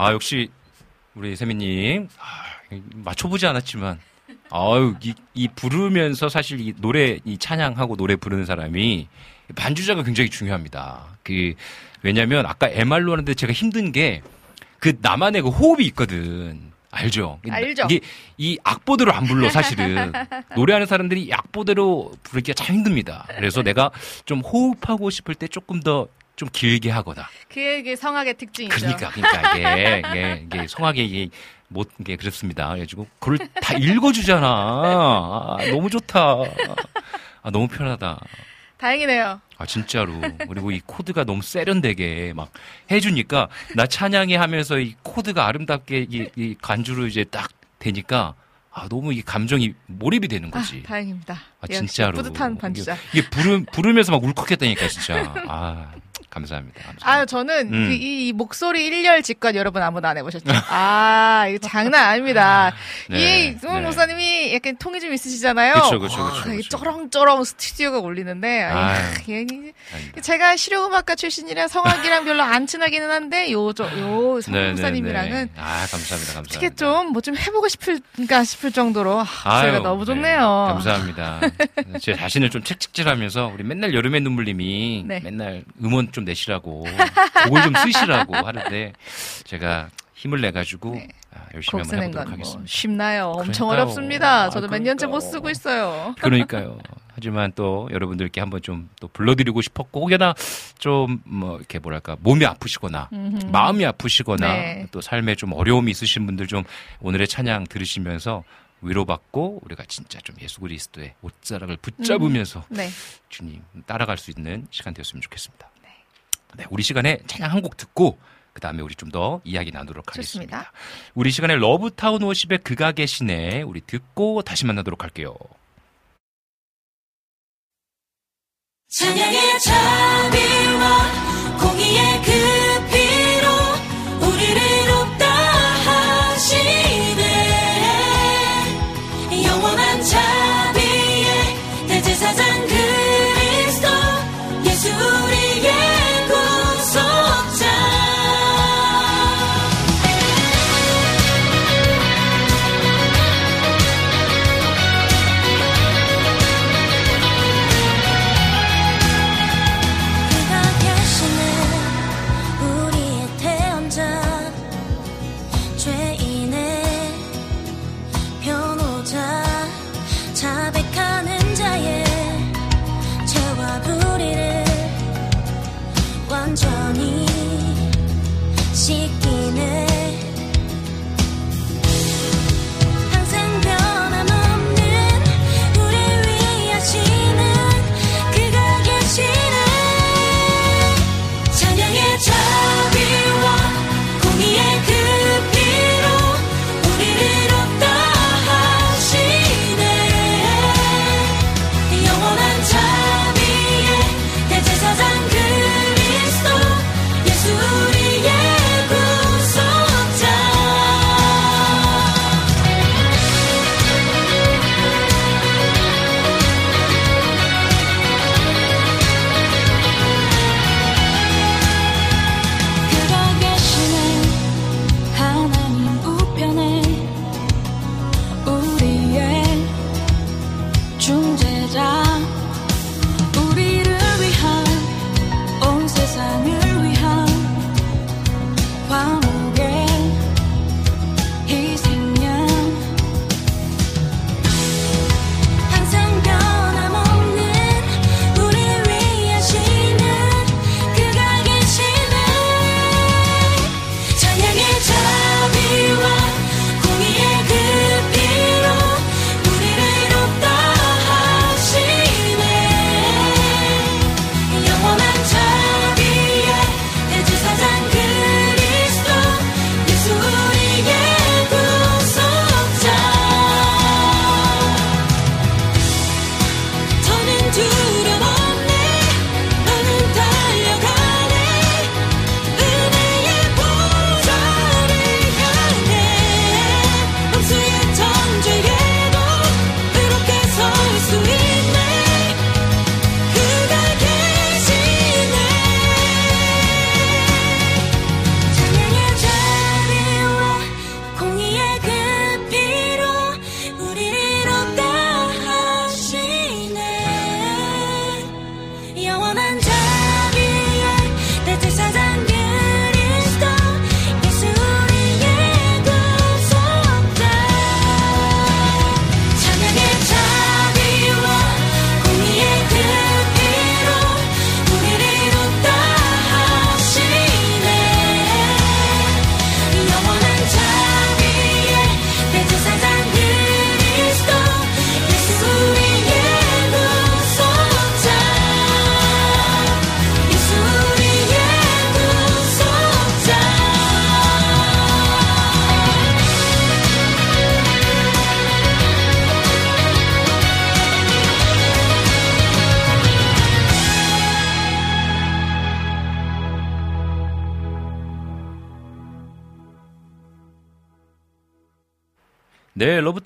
아, 역시 우리 세미님 아, 맞춰보지 않았지만, 아유, 이, 이 부르면서 사실 이 노래, 이 찬양하고 노래 부르는 사람이 반주자가 굉장히 중요합니다. 그, 왜냐면 아까 MR로 하는데 제가 힘든 게 그 나만의 그 호흡이 있거든. 알죠? 알죠. 이게 이 악보대로 안 불러, 사실은. 노래하는 사람들이 이 악보대로 부르기가 참 힘듭니다. 그래서 내가 좀 호흡하고 싶을 때 조금 더 좀 길게 하거나. 그게 성악의 특징이죠. 그러니까, 그러니까 이게, 이게, 이게 성악에 이게 못, 이게 그렇습니다. 그래가지고 그걸 다 읽어주잖아. 아, 너무 좋다. 아, 너무 편하다. 다행이네요. 아, 진짜로. 그리고 이 코드가 너무 세련되게 막 해주니까 나 찬양해 하면서 이 코드가 아름답게 이, 이 간주로 이제 딱 되니까 아, 너무 이 감정이 몰입이 되는 거지. 아, 다행입니다. 아, 진짜로. 뿌듯한 반주자. 이게, 이게 부르, 부르면서 막 울컥했다니까, 진짜. 아, 감사합니다. 감사합니다. 아유, 저는 음. 그 이, 이 목소리 일렬 직관 여러분 아무도 안 해보셨죠? 아, 이거 장난 아닙니다. 네, 이 네. 목사님이 약간 통이 좀 있으시잖아요. 그쵸, 그쵸, 와, 그쵸, 이 그쵸. 쩌렁쩌렁 스튜디오가 울리는데, 아유. 아유, 이- 아닙니다. 제가 실용음악가 출신이라 성악이랑 별로 안 친하기는 한데, 요, 저, 요, 성훈 네, 네, 목사님이랑은 네. 아, 감사합니다. 감사합니다. 어떻게 좀, 뭐 좀 해보고 싶을까 싶을 정도로, 아, 아유, 목소리가 너무 네, 좋네요. 감사합니다. 제 자신을 좀 책찍질 하면서 우리 맨날 여름의 눈물님이 네. 맨날 음원 좀 내시라고 곡을 좀 쓰시라고 하는데 제가 힘을 내 가지고 네. 아, 열심히 곡 한번 해보도록 건뭐 하겠습니다. 쉽나요? 엄청 그러니까요. 어렵습니다. 저도 아, 몇 년째 못. 쓰고 있어요. 그러니까요. 하지만 또 여러분들께 한번 좀 또 불러드리고 싶었고 혹여나 좀 뭐 이렇게 뭐랄까 몸이 아프시거나 음흠. 마음이 아프시거나 네. 또 삶에 좀 어려움이 있으신 분들 좀 오늘의 찬양 들으시면서 위로받고 우리가 진짜 좀 예수 그리스도의 옷자락을 붙잡으면서 네. 주님 따라갈 수 있는 시간 되었으면 좋겠습니다. 네, 우리 시간에 찬양 한 곡 듣고 그 다음에 우리 좀 더 이야기 나누도록 하겠습니다. 좋습니다. 우리 시간에 러브타운 워십의 그가 계시네 우리 듣고 다시 만나도록 할게요. 찬양의 자비와 공의의 그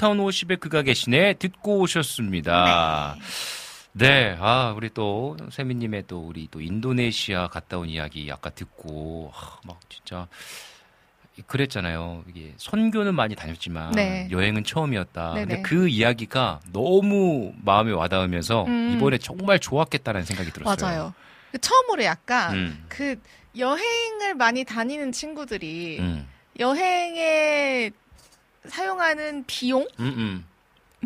네, 러브타운 50의 그가 계시네 듣고 오셨습니다. 네, 아, 우리 또, 세미님의 또, 우리 또 인도네시아 갔다 온 이야기 아까 듣고, 아, 막 진짜, 그랬잖아요. 이게 선교는 많이 다녔지만, 네. 여행은 처음이었다. 네네. 근데 그 이야기가 너무 마음에 와닿으면서, 음. 이번에 정말 좋았겠다라는 생각이 들었어요. 맞아요. 그 처음으로 약간 음, 그 여행을 많이 다니는 친구들이 음, 여행에 사용하는 비용 음, 음.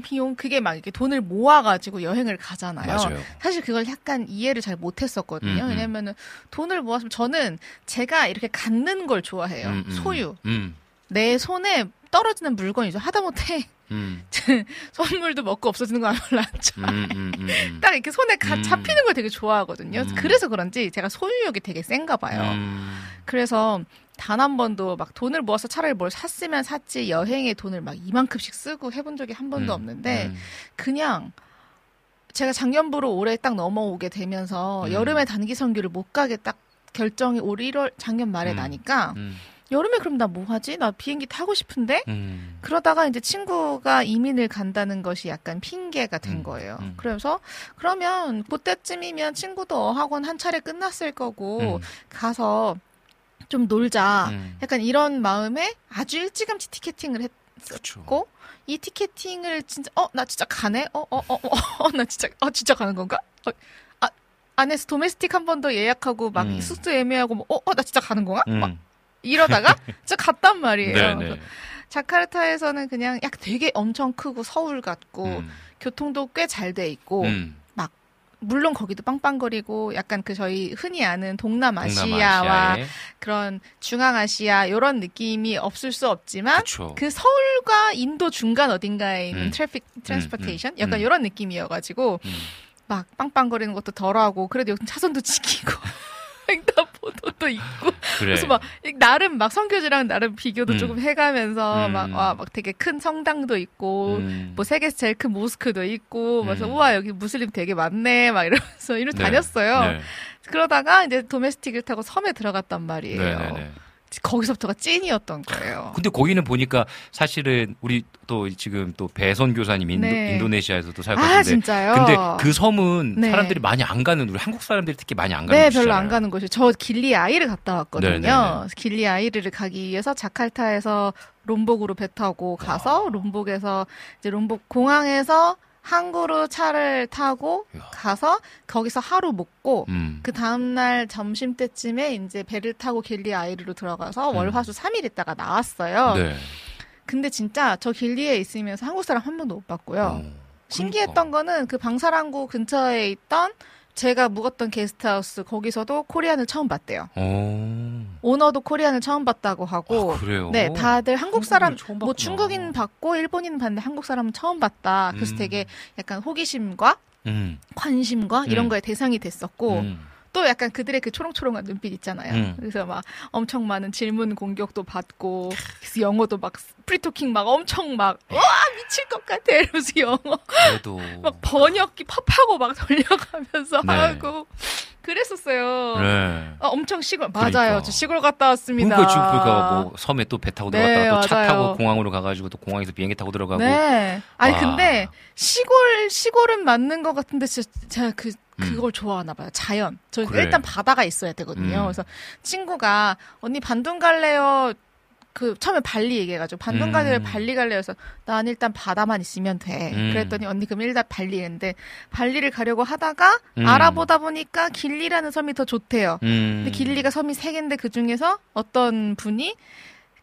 비용 그게 막 이렇게 돈을 모아가지고 여행을 가잖아요. 맞아요. 사실 그걸 약간 이해를 잘 못했었거든요. 음, 음. 왜냐면은 돈을 모았으면 저는 제가 이렇게 갖는 걸 좋아해요. 음, 음, 소유. 음, 내 손에 떨어지는 물건이죠. 하다못해 음, 선물도 먹고 없어지는 거 별로 안 좋아. 음. 딱 이렇게 손에 가, 음. 잡히는 걸 되게 좋아하거든요. 음. 그래서 그런지 제가 소유욕이 되게 센가 봐요. 음. 그래서 단 한 번도 막 돈을 모아서 차라리 뭘 샀으면 샀지 여행에 돈을 막 이만큼씩 쓰고 해본 적이 한 번도 음, 없는데 음. 그냥 제가 작년부로 올해 딱 넘어오게 되면서 음. 여름에 단기 선교를 못 가게 딱 결정이 올 1월 작년 말에 음. 나니까 음, 여름에 그럼 나 뭐 하지? 나 비행기 타고 싶은데 음. 그러다가 이제 친구가 이민을 간다는 것이 약간 핑계가 된 음, 거예요. 음. 그래서 그러면 그때쯤이면 친구도 어학원 한 차례 끝났을 거고 음. 가서 좀 놀자. 음. 약간 이런 마음에 아주 일찌감치 티켓팅을 그렇죠. 했고 이 티켓팅을 진짜 어 나 진짜 가네 어 어 어 어 나 진짜 어 진짜 가는 건가 어, 아 안에서 도메스틱 한 번 더 예약하고 막 음. 숙소 애매하고 뭐, 어어 나 진짜 가는 건가 막 음. 이러다가 진짜 갔단 말이에요 네, 네. 자카르타에서는 그냥 약 되게 엄청 크고 서울 같고 음. 교통도 꽤 잘 돼 있고 음. 물론 거기도 빵빵거리고 약간 그 저희 흔히 아는 동남아시아와 동남아시아에 그런 중앙아시아 이런 느낌이 없을 수 없지만 그렇죠. 그 서울과 인도 중간 어딘가에 있는 음. traffic transportation 음. 약간 음. 이런 느낌이어가지고 음. 막 빵빵거리는 것도 덜하고 그래도 차선도 지키고 횡단보도도 있고 그래. 그래서 막 나름 막 선교지랑 나름 비교도 음. 조금 해가면서 음. 막 와 막 되게 큰 성당도 있고 음. 뭐 세계에서 제일 큰 모스크도 있고 그래서 음. 우와 여기 무슬림 되게 많네 막 이러면서 이러 네. 다녔어요. 네. 그러다가 이제 도메스틱을 타고 섬에 들어갔단 말이에요. 네, 네, 네. 거기서부터가 찐이었던 거예요. 근데 거기는 보니까 사실은 우리 또 지금 또 배선 교사님 인도, 네. 인도네시아에서도 살고 아 계신데 진짜요? 근데 그 섬은 네. 사람들이 많이 안 가는 우리 한국 사람들이 특히 많이 안 가는 네, 곳이잖아요. 별로 안 가는 곳이. 저 길리 아이를 갔다 왔거든요. 네, 네, 네. 길리 아이를 가기 위해서 자카르타에서 롬복으로 배 타고 가서 롬복에서 이제 롬복 공항에서 항구로 차를 타고. 가서 거기서 하루 묵고 음. 그 다음날 점심 때쯤에 이제 배를 타고 길리 아이르로 들어가서 음. 월화수 3일 있다가 나왔어요. 네. 근데 진짜 저 길리에 있으면서 한국 사람 한 번도 못 봤고요. 어. 신기했던 거는 그 방사랑구 근처에 있던 제가 묵었던 게스트하우스 거기서도 코리안을 처음 봤대요. 어. 오너도 코리안을 처음 봤다고 하고 아, 그래요. 네, 다들 한국 사람, 처음 뭐. 중국인 봤고 일본인 봤는데 한국 사람은 처음 봤다. 그래서 음. 되게 약간 호기심과 음. 관심과 이런 음. 거에 대상이 됐었고 음. 또 약간 그들의 그 초롱초롱한 눈빛 있잖아요. 음. 그래서 막 엄청 많은 질문 공격도 받고 그래서 영어도 막 free talking 막 엄청 막 와 미칠 것 같아 이러면서 영어 그래도 막 번역기 파파고 막 돌려가면서 네. 하고 그랬었어요. 네. 아, 엄청 시골 그러니까. 맞아요. 저 시골 갔다 왔습니다. 그러니까 지금 그러니까 뭐 섬에 또 배 타고 네, 들어갔다가 또 차. 타고 공항으로 가가지고 또 공항에서 비행기 타고 들어가고 네. 아니 와. 근데 시골 시골은 맞는 것 같은데 진짜 제가 그 음. 그걸 좋아하나 봐요. 자연. 저 그래. 일단 바다가 있어야 되거든요. 음. 그래서 친구가 언니 반둥 갈래요. 그 처음에 발리 얘기해가지고 반둥 음. 갈래요, 발리 갈래요. 그래서 난 일단 바다만 있으면 돼. 음. 그랬더니 언니 그럼 일단 발리 했는데 발리를 가려고 하다가 음. 알아보다 보니까 길리라는 섬이 더 좋대요. 음. 근데 길리가 섬이 세 개인데 그 중에서 어떤 분이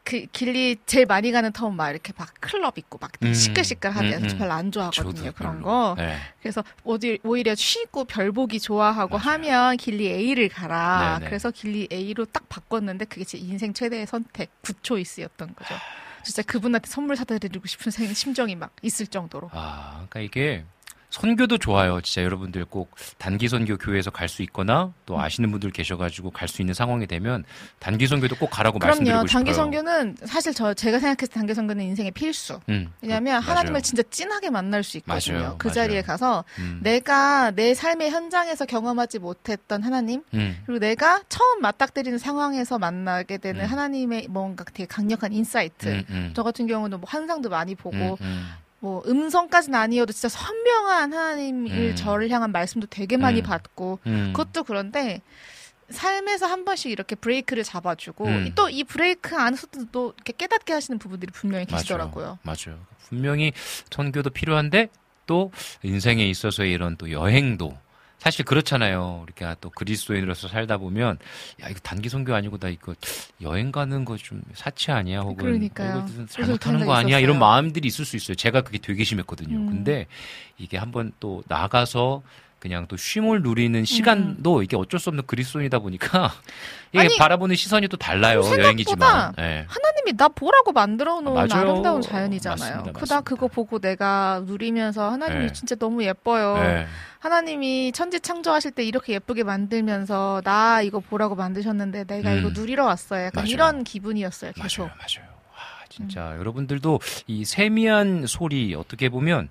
그 길리 제일 많이 가는 타운 막 이렇게 막 클럽 있고 막 음. 시끌시끌하대요. 음, 음. 저 별로 안 좋아하거든요 그런. 거. 네. 그래서 어디 오히려 쉬고 별 보기 좋아하고 맞아요. 하면 길리 에어를 가라. 네네. 그래서 길리 에어로 딱 바꿨는데 그게 제 인생 최대의 선택 good choice였던 거죠. 진짜 그분한테 선물 사다 드리고 싶은 생- 심정이 막 있을 정도로. 아, 그러니까 이게 선교도 좋아요. 진짜 여러분들 꼭 단기 선교 교회에서 갈 수 있거나 또 아시는 분들 계셔가지고 갈 수 있는 상황이 되면 단기 선교도 꼭 가라고 말씀드리고 그럼요. 싶어요. 단기 선교는 사실 저 제가 생각했을 때 단기 선교는 인생의 필수. 음, 왜냐하면 맞아요. 하나님을 진짜 찐하게 만날 수 있거든요. 맞아요. 그 맞아요. 자리에 가서 음, 내가 내 삶의 현장에서 경험하지 못했던 하나님 음, 그리고 내가 처음 맞닥뜨리는 상황에서 만나게 되는 음. 하나님의 뭔가 되게 강력한 insight. 음, 음, 저 같은 경우는 뭐 환상도 많이 보고 음, 음. 뭐 음성까지는 아니어도 진짜 선명한 하나님을 음. 저를 향한 말씀도 되게 많이 음. 받고 음. 그것도 그런데 삶에서 한 번씩 이렇게 브레이크를 잡아주고 음. 또이 브레이크 안에서도 또 이렇게 깨닫게 하시는 부분들이 분명히 계시더라고요. 맞아요. 맞아요. 분명히 선교도 필요한데 또 인생에 있어서의 이런 또 여행도 사실 그렇잖아요. 이렇게 또 그리스도인으로서 살다 보면 야 이거 단기 선교 아니고 나 이거 여행 가는 거 좀 사치 아니야? 혹은 그러니까요. 그래서 잘못하는 거 아니야? 이런 있었어요. 마음들이 있을 수 있어요. 제가 그게 되게 심했거든요. 음. 근데 이게 한번 또 나가서 그냥 또 쉼을 누리는 시간도 이게 어쩔 수 없는 그리스도인이다 보니까 이게 음. 아니, 바라보는 시선이 또 달라요. 생각보다 여행이지만. 예. 하나님이 나 보라고 만들어 놓은 맞아요. 아름다운 자연이잖아요. 맞습니다, 그나 맞습니다. 그거 보고 내가 누리면서 하나님이 네. 진짜 너무 예뻐요. 예. 하나님이 천지 창조하실 때 이렇게 예쁘게 만들면서 나 이거 보라고 만드셨는데 내가 음. 이거 누리러 왔어요. 약간 맞아요. 이런 기분이었어요. 계속. 맞아요, 맞아요. 와, 진짜 여러분들도 이 세미한 소리 어떻게 보면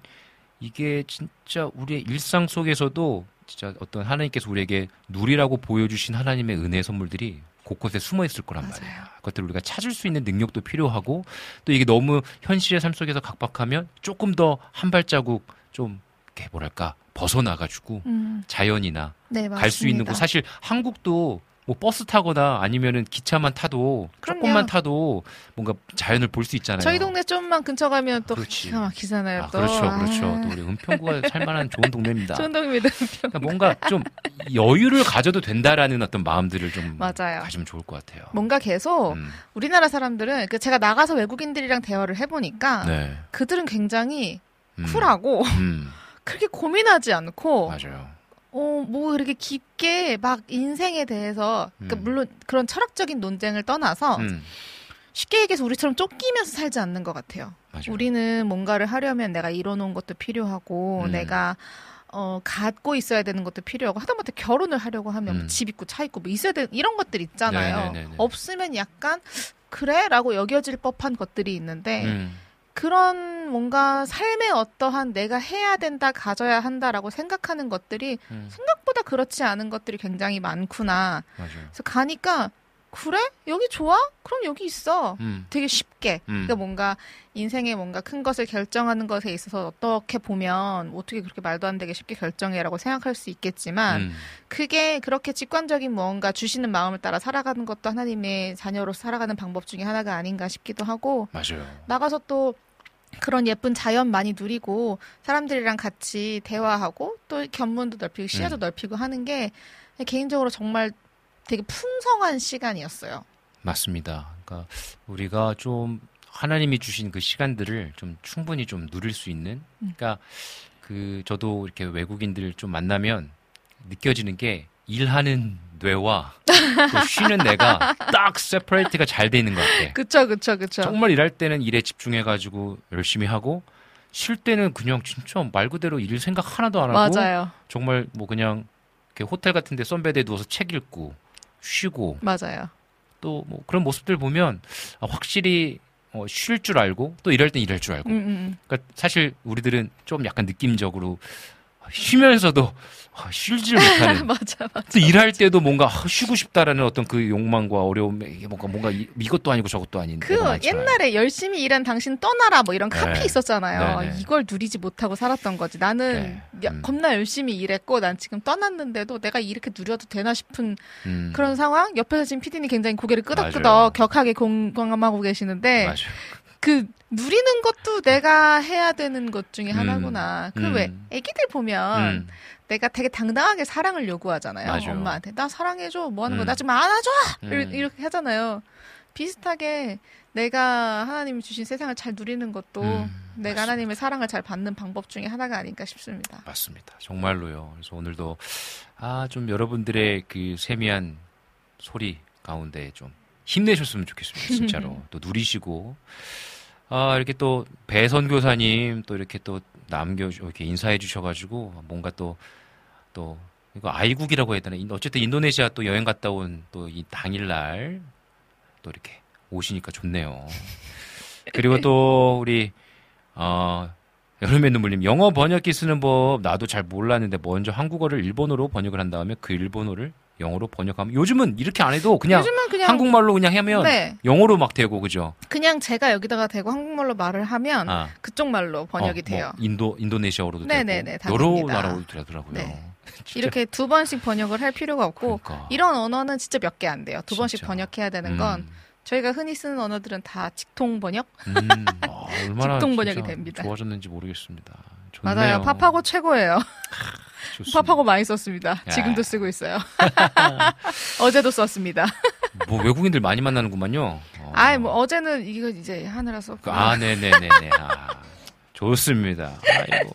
이게 진짜 우리의 일상 속에서도 진짜 어떤 하나님께서 우리에게 누리라고 보여주신 하나님의 은혜 선물들이 곳곳에 숨어 있을 거란 맞아요. 말이에요. 그것들을 우리가 찾을 수 있는 능력도 필요하고 또 이게 너무 현실의 삶 속에서 각박하면 조금 더 한 발자국 좀 이렇게 뭐랄까 벗어나가지고 음, 자연이나 네, 맞습니다. 갈수 있는 곳 사실 한국도 뭐 버스 타거나 아니면은 기차만 타도 그럼요. 조금만 타도 뭔가 자연을 볼 수 있잖아요. 저희 동네 좀만 근처 가면 또 그렇지. 기가 막히잖아요. 아, 또. 그렇죠, 아, 그렇죠. 또 우리 은평구가 살만한 좋은 동네입니다. 좋은 동네입니다. 그러니까 뭔가 좀 여유를 가져도 된다라는 어떤 마음들을 좀 맞아요. 가지면 좋을 것 같아요. 뭔가 계속 음, 우리나라 사람들은 그 제가 나가서 외국인들이랑 대화를 해보니까 네. 그들은 굉장히 음, 쿨하고 음, 그렇게 고민하지 않고 맞아요. 어, 뭐 이렇게 깊게 막 인생에 대해서 그러니까 음. 물론 그런 철학적인 논쟁을 떠나서 음, 쉽게 얘기해서 우리처럼 쫓기면서 살지 않는 것 같아요. 맞아요. 우리는 뭔가를 하려면 내가 이뤄놓은 것도 필요하고 음. 내가 어 갖고 있어야 되는 것도 필요하고 하다못해 결혼을 하려고 하면 뭐 음. 집 있고 차 있고 뭐 있어야 되는 이런 것들 있잖아요. 네네네네. 없으면 약간 그래 라고 여겨질 법한 것들이 있는데 음, 그런 뭔가 삶의 어떠한 내가 해야 된다 가져야 한다라고 생각하는 것들이 음, 생각보다 그렇지 않은 것들이 굉장히 많구나. 맞아요. 그래서 가니까 그래 여기 좋아? 그럼 여기 있어. 음, 되게 쉽게. 음. 그러니까 뭔가 인생의 뭔가 큰 것을 결정하는 것에 있어서 어떻게 보면 어떻게 그렇게 말도 안 되게 쉽게 결정해라고 생각할 수 있겠지만 음, 그게 그렇게 직관적인 뭔가 주시는 마음을 따라 살아가는 것도 하나님의 자녀로 살아가는 방법 중에 하나가 아닌가 싶기도 하고 맞아요. 나가서 또 그런 예쁜 자연 많이 누리고 사람들이랑 같이 대화하고 또 견문도 넓히고 시야도 음. 넓히고 하는 게 개인적으로 정말 되게 풍성한 시간이었어요. 맞습니다. 그러니까 우리가 좀 하나님이 주신 그 시간들을 좀 충분히 좀 누릴 수 있는. 그러니까 그 저도 이렇게 외국인들 좀 만나면 느껴지는 게 일하는 뇌와 또 쉬는 뇌가 딱 세퍼레이트가 잘 돼 있는 것 같아. 그쵸, 그쵸, 그쵸. 정말 일할 때는 일에 집중해가지고 열심히 하고 쉴 때는 그냥 진짜 말 그대로 일 생각 하나도 안 하고 맞아요. 정말 뭐 그냥 호텔 같은 데 선베드에 누워서 책 읽고 쉬고 맞아요. 또 뭐 그런 모습들 보면 아, 확실히 어, 쉴 줄 알고 또 일할 땐 일할 줄 알고. 음, 음. 그러니까 사실 우리들은 좀 약간 느낌적으로 쉬면서도 아, 쉬질 못하는. 맞아, 맞아. 또 일할 때도 뭔가 아, 쉬고 싶다라는 어떤 그 욕망과 어려움 이게 뭔가 뭔가 이, 이것도 아니고 저것도 아닌 그. 옛날에 열심히 일한 당신 떠나라 뭐 이런 네. 카피 있었잖아요. 네, 네. 이걸 누리지 못하고 살았던 거지. 나는 네. 야, 음. 겁나 열심히 일했고 난 지금 떠났는데도 내가 이렇게 누려도 되나 싶은 음, 그런 상황. 옆에서 지금 피디님 굉장히 고개를 맞아요. 끄덕끄덕 격하게 공감하고 계시는데 맞아요. 그 누리는 것도 내가 해야 되는 것 중에 음. 하나구나. 그 음. 왜 애기들 보면 음, 내가 되게 당당하게 사랑을 요구하잖아요. 맞아요. 엄마한테 나 사랑해줘. 뭐 하는 거야? 음. 나좀 안아줘. 음. 이렇게, 하잖아요. 비슷하게 내가 하나님이 주신 세상을 잘 누리는 것도 음, 내가 맞습니다. 하나님의 사랑을 잘 받는 방법 중에 하나가 아닌가 싶습니다. 맞습니다. 정말로요. 그래서 오늘도 아 좀 여러분들의 그 세미한 소리 가운데 좀 힘내셨으면 좋겠습니다. 진짜로 또 누리시고 아, 이렇게 또 배선 교사님 또 이렇게 또 남겨 이렇게 인사해 주셔가지고 뭔가 또 또 이거 아이국이라고 해야 되나? 인- 어쨌든 인도네시아 또 여행 갔다 온 또 이 당일날 또 이렇게 오시니까 좋네요. 그리고 또 우리 어 여름의 눈물님 영어 번역기 쓰는 법 나도 잘 몰랐는데 먼저 한국어를 일본어로 번역을 한 다음에 그 일본어를 영어로 번역하면 요즘은 이렇게 안 해도 그냥 그냥 한국말로 그냥 하면 네. 영어로 막 되고 그죠? 그냥 제가 여기다가 대고 한국말로 말을 하면 아. 그쪽 말로 번역이 어, 돼요. 뭐 인도 인도네시아어로도 네네네, 다 되고 여러 됩니다. 나라로 되더라고요. 네. 이렇게 두 번씩 번역을 할 필요가 없고 그러니까. 이런 언어는 진짜 몇 개 안 돼요. 두 번씩 진짜. 번역해야 되는 건 음, 저희가 흔히 쓰는 언어들은 다 직통 번역? 음, 아, 얼마나 직통 번역이 됩니다. 좋아졌는지 모르겠습니다. 좋네요. 맞아요. 팝하고 최고예요. 좋습니다. 팝하고 많이 썼습니다. 야. 지금도 쓰고 있어요. 어제도 썼습니다. 뭐 외국인들 많이 만나는구만요. 어. 아이 뭐 어제는 이거 이제 하느라 썼고. 아, 네네네네. 아, 좋습니다. 아이고.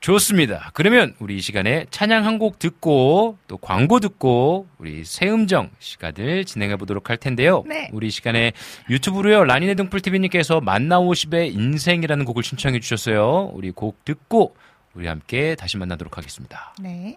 좋습니다. 그러면 우리 이 시간에 찬양 한 곡 듣고 또 광고 듣고 우리 새음정 시간을 진행해 보도록 할 텐데요. 네. 우리 이 시간에 유튜브로요. 라니네 등불 TV님께서 만나 50의 인생이라는 곡을 신청해 주셨어요. 우리 곡 듣고 우리 함께 다시 만나도록 하겠습니다. 네.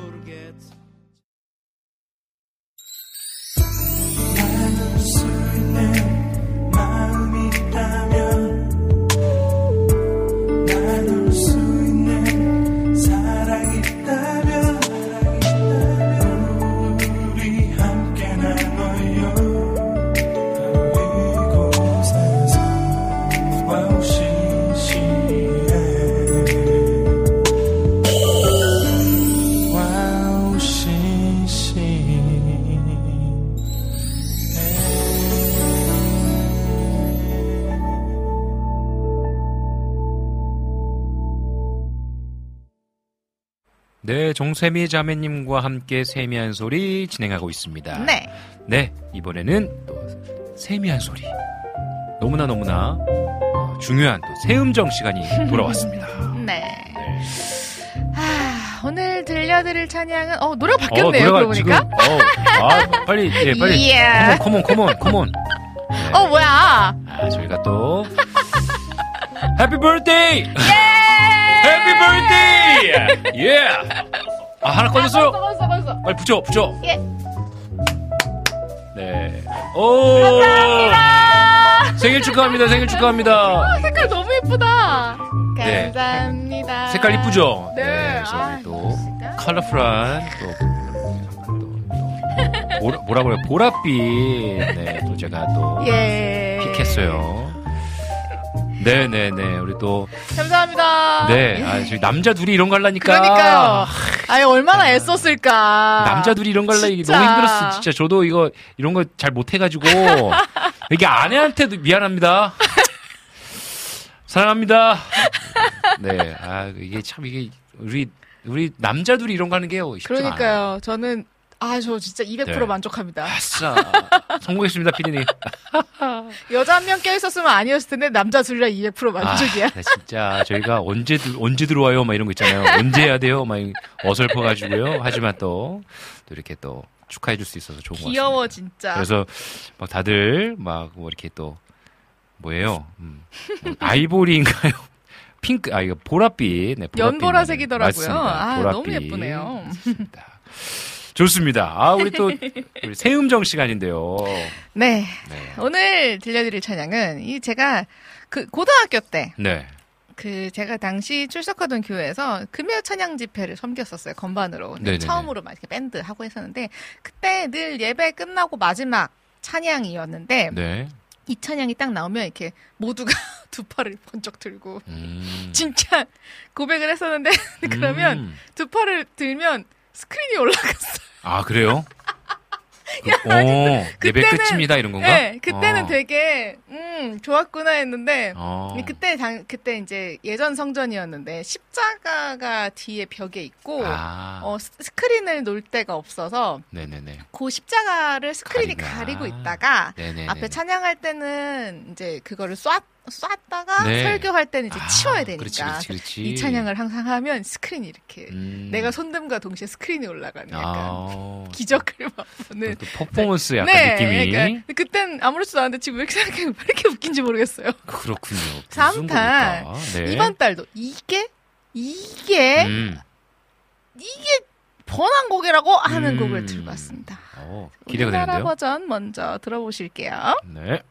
네, 종세미 자매님과 함께 세미한 소리 진행하고 있습니다. 네. 네, 이번에는 또 세미한 소리. 너무나 너무나 어, 중요한 또 새음정 시간이 돌아왔습니다. 네. 아, 오늘 들려드릴 찬양은 어 노래가 바뀌었네요. 어, 그러고 보니까. 어, 아, 빨리, 예, 빨리. 예. 컴온, 컴온, 컴온, 컴온. 어 뭐야? 아, 저희가 또 해피 birthday! 해피 birthday! 예! 아, 하나 꺼졌어요? 벌써 벌써. 빨리 붙여, 붙여. 예. 네. 오! 생일 축하합니다, 생일 축하합니다. 색깔 너무 예쁘다. 네. 감사합니다. 색깔 이쁘죠? 네. 그래서 아, 우리 또. 컬러풀한 또, 또, 또 보라, 뭐라 그래요? 보랏빛. 네, 또 제가 또 예. 픽했어요. 네네네. 우리 또, 감사합니다. 네. 아, 저희 남자 둘이 이런 거 하려니까. 그러니까요. 아유 얼마나 애썼을까. 남자 둘이 이런 거 하려 이게. 너무 힘들었어. 진짜 저도 이거, 이런 거 잘 못해가지고. 이게 아내한테도 미안합니다. 사랑합니다. 네. 아, 이게 참, 이게, 우리, 우리 남자 둘이 이런 거 하는 게요. 쉽지가 않아요. 그러니까요. 저는 아 저 진짜 200% 네. 만족합니다. 아싸. 성공했습니다, 피디님. 여자 한 명 껴있었으면 아니었을 텐데 남자 둘이랑 200% 만족이야. 아, 나 진짜 저희가 언제 들- 언제 들어와요, 막 이런 거 있잖아요. 언제 해야 돼요, 막 어설퍼가지고요. 하지만 또, 또 이렇게 또 축하해 줄 수 있어서 좋은 것 같습니다. 귀여워 진짜. 그래서 막 다들 막 뭐 이렇게 또 뭐예요? 음, 뭐 아이보리인가요? 핑크 아 이거 보랏빛, 네, 보랏빛. 연보라색이더라고요. 맞습니다. 아, 보랏빛. 너무 예쁘네요. 좋습니다. 좋습니다. 아 우리 또 우리 새음정 시간인데요. 네. 네. 오늘 들려드릴 찬양은 이 제가 그 고등학교 때 네. 그 제가 당시 출석하던 교회에서 금요 찬양 집회를 섬겼었어요 건반으로. 처음으로 막 이렇게 밴드 하고 했었는데 그때 늘 예배 끝나고 마지막 찬양이었는데 네. 이 찬양이 딱 나오면 이렇게 모두가 두 팔을 번쩍 들고 음. 진짜 고백을 했었는데 그러면 음. 두 팔을 들면 스크린이 올라갔어요. 아 그래요? 그, 오, 예배 그때는- 끝입니다 이런 건가? 네, 그때는 어. 되게 음 좋았구나 했는데 어. 그때 당 그때 이제 예전 성전이었는데 십자가가 뒤에 벽에 있고 아, 어 스- 스크린을 놓을 데가 없어서 네네네. 그 십자가를 스크린이. 가리고 있다가 네네. 앞에 찬양할 때는 이제 그거를 쏴 쐈다가 네. 설교할 때는 이제 아, 치워야 되니까 그렇지, 그렇지, 그렇지. 이 찬양을 항상 하면 스크린이 이렇게 음. 내가 손듦과 동시에 스크린이 올라가는 약간 아, 기적을 맛보는 또 퍼포먼스 약간 느낌이 그러니까 그땐 아무렇지도 않은데 지금 왜 이렇게 생각해 왜 이렇게 웃긴지 모르겠어요. 그렇군요. 삼탄 곡일까? 네. 이번 달도 이게 이게 음. 이게 번안 곡이라고 하는 음. 곡을 들고 왔습니다. 어, 기대가 우리나라 되는데요. 버전 먼저 들어보실게요. 네.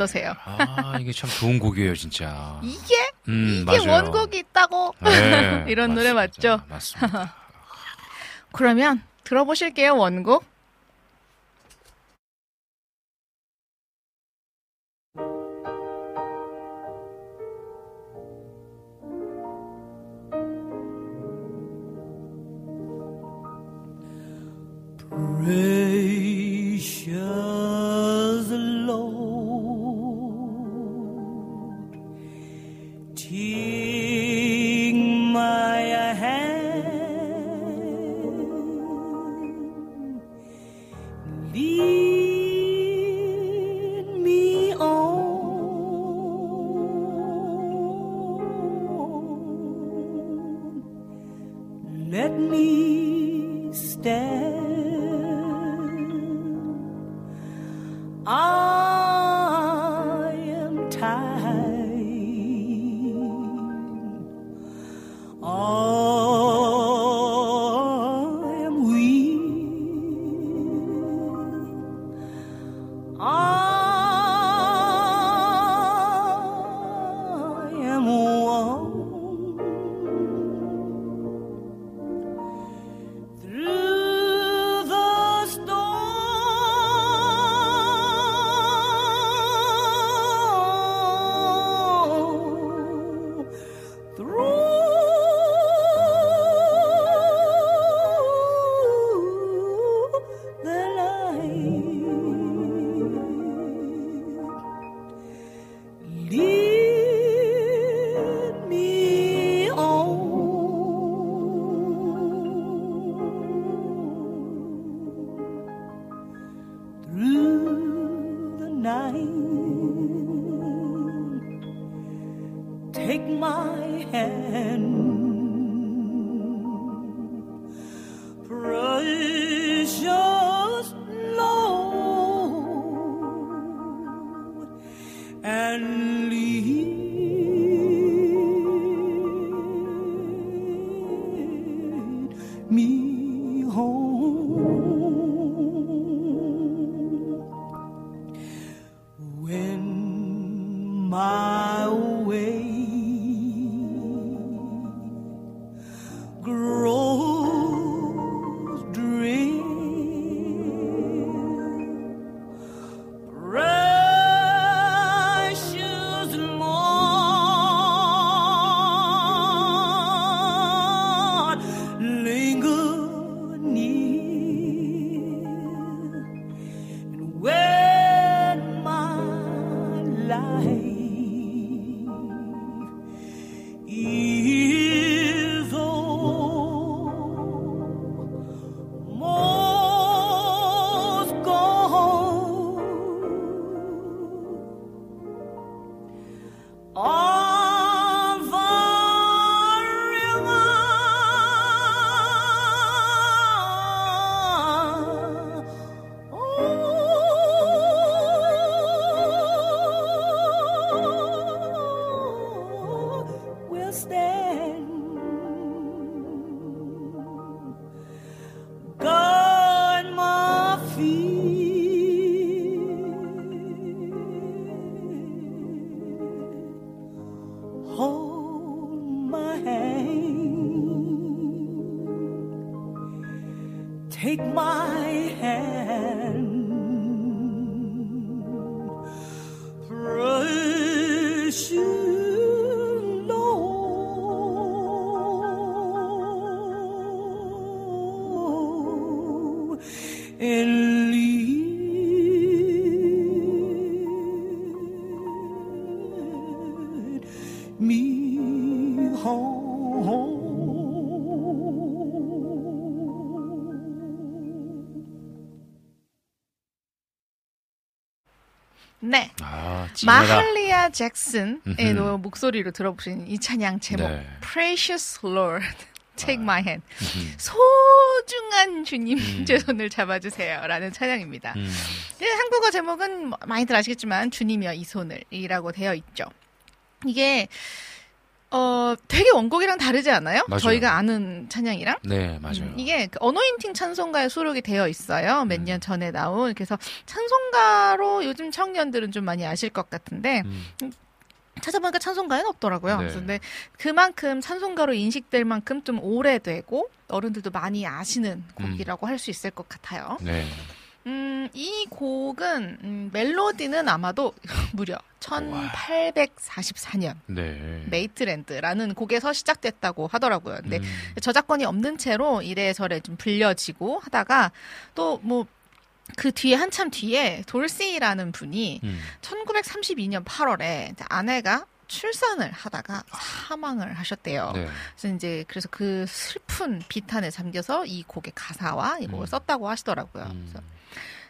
어떠세요? 아, 이게 참 좋은 곡이에요, 진짜. 이게 음, 이게 맞아요. 원곡이 있다고 네, 이런 노래 맞습니다. 맞죠? 맞습니다. 그러면 들어보실게요 원곡. can 마할리아 잭슨의 목소리로 들어보신 이 찬양 제목 네. Precious Lord, Take My Hand. 음. 소중한 주님 음. 제 손을 잡아주세요라는 찬양입니다. 음. 예, 한국어 제목은 뭐 많이들 아시겠지만 주님이여 이 손을이라고 되어 있죠. 이게 어 되게 원곡이랑 다르지 않아요? 맞아요. 저희가 아는 찬양이랑 네, 맞아요. 음, 이게 그 어노인팅 찬송가에 수록이 되어 있어요. 몇 음. 년 전에 나온 그래서 찬송가로 요즘 청년들은 좀 많이 아실 것 같은데 음. 찾아보니까 찬송가에는 없더라고요. 네. 근데 그만큼 찬송가로 인식될 만큼 좀 오래되고 어른들도 많이 아시는 곡이라고 할수 있을 것 같아요. 네. 음, 이 곡은 음, 멜로디는 아마도 무려 1844년 네. 메이트랜드라는 곡에서 시작됐다고 하더라고요. 근데 음. 저작권이 없는 채로 이래저래 좀 불려지고 하다가 또뭐 그 뒤에 한참 뒤에 돌시라는 분이 음. 1932년 8월에 아내가 출산을 하다가 사망을 하셨대요. 네. 그래서 이제 그래서 그 슬픈 비탄에 잠겨서 이 곡의 가사와 이 곡을 음. 썼다고 하시더라고요. 음. 그래서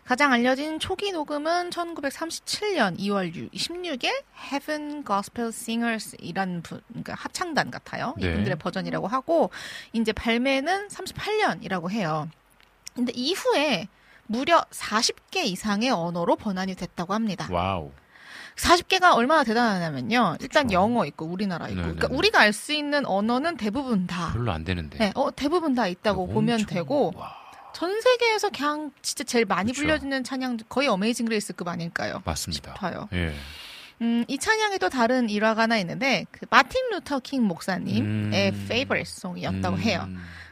가장 알려진 초기 녹음은 1937년 2월 16일 Heaven Gospel Singers이라는 분, 그러니까 합창단 같아요. 네. 이분들의 버전이라고 하고 이제 발매는 38년이라고 해요. 근데 이후에 무려 40개 이상의 언어로 번안이 됐다고 합니다. Wow. 40개가 얼마나 대단하냐면요. 일단 그쵸. 영어 있고 우리나라 있고. 네네네. 그러니까 우리가 알 수 있는 언어는 대부분 다 별로 안 되는데. 네, 어, 대부분 다 있다고 보면 엄청- 되고 와, 전 세계에서 그냥 진짜 제일 많이 그쵸. 불려지는 찬양 거의 Amazing Grace급 아닐까요? 맞습니다. 싶어요. 예. 음, 이 찬양에 또 다른 일화가 하나 있는데 그 마틴 루터 킹 목사님의 음. favorite song이었다고 음. 해요.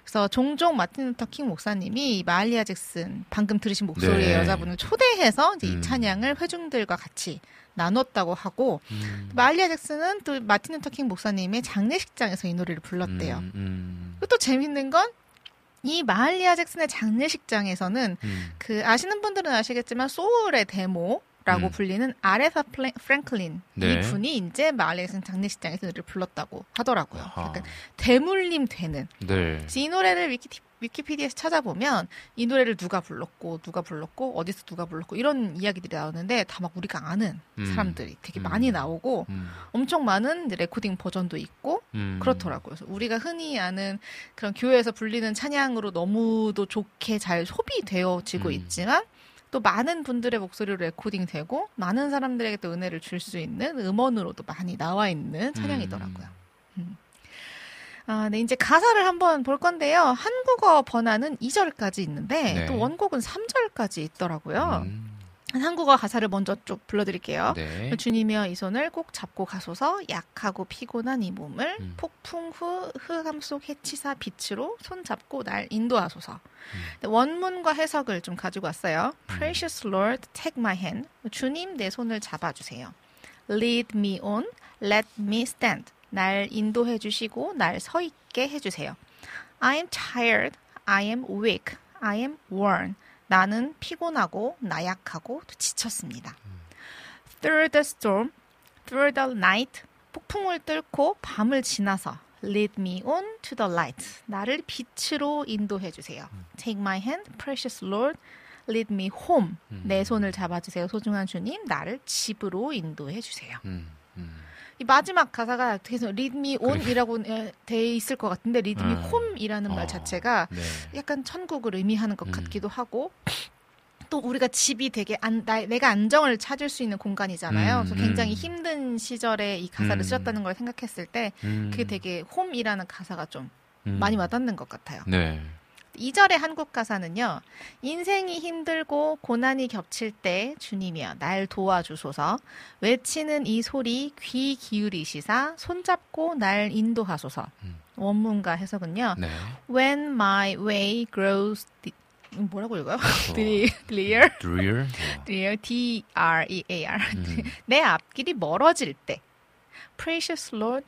그래서 종종 마틴 루터 킹 목사님이 이 마할리아 잭슨 방금 들으신 목소리의 네. 여자분을 초대해서 이제 음. 이 찬양을 회중들과 같이 나눴다고 하고 음. 마할리아 잭슨은 또 마틴 루터 킹 목사님의 장례식장에서 이 노래를 불렀대요. 음, 음, 그리고 또 재밌는 건 이 마할리아 잭슨의 장례식장에서는 음. 그 아시는 분들은 아시겠지만 소울의 대모라고 음. 불리는 아레사 플레- 프랭클린 네. 이 분이 이제 잭슨 장례식장에서 노래를 불렀다고 하더라고요. 아하. 약간 대물림 되는. 네. 이 노래를 위키, 위키피디아에서 찾아보면 이 노래를 누가 불렀고 누가 불렀고 어디서 누가 불렀고 이런 이야기들이 나오는데 다 막 우리가 아는 음. 사람들이 되게 음. 많이 나오고 음, 엄청 많은 레코딩 버전도 있고 음. 그렇더라고요. 그래서 우리가 흔히 아는 그런 교회에서 불리는 찬양으로 너무도 좋게 잘 소비되어지고 음. 있지만 또 많은 분들의 목소리로 레코딩 되고 많은 사람들에게 또 은혜를 줄 수 있는 음원으로도 많이 나와 있는 찬양이더라고요. 음. 아, 네, 이제 가사를 한번 볼 건데요. 한국어 번안은 2절까지 있는데 네. 또 원곡은 3절까지 있더라고요. 음. 한국어 가사를 먼저 쭉 불러드릴게요. 네. 주님이여 이 손을 꼭 잡고 가소서 약하고 피곤한 이 몸을 음. 폭풍 후 흑암 속 헤치사 빛으로 손 잡고 날 인도하소서. 음. 네, 원문과 해석을 좀 가지고 왔어요. Precious Lord, take my hand. 주님 내 손을 잡아주세요. Lead me on, let me stand. 날 인도해 주시고 날 서 있게 해주세요. I am tired, I am weak, I am worn. 나는 피곤하고 나약하고 지쳤습니다. Through the storm, through the night, 폭풍을 뚫고 밤을 지나서 lead me on to the light. 나를 빛으로 인도해 주세요. Take my hand, precious Lord. Lead me home. 내 손을 잡아주세요. 소중한 주님, 나를 집으로 인도해 주세요. 음, 음. 이 마지막 가사가 계속 lead me on이라고 돼 있을 것 같은데 me 음. 어, 말 자체가 네. 약간 천국을 의미하는 것 음. 같기도 하고 또 우리가 집이 되게 안, 나, 내가 안정을 찾을 수 있는 공간이잖아요. 음, 그래서 굉장히 음. 힘든 시절에 이 가사를 음. 쓰셨다는 걸 생각했을 때 음. 그게 되게 홈이라는 가사가 좀 음. 많이 와닿는 것 같아요. 네. 2절의 한국 가사는요. 인생이 힘들고 고난이 겹칠 때 주님이여 날 도와주소서 외치는 이 소리 귀 기울이시사 손잡고 날 인도하소서 음. 원문과 해석은요. 네. When my way grows 뭐라고 읽어요? 어, Dre- clear, Drear. 어. clear, D R E A R. 음. 내 앞길이 멀어질 때, precious Lord,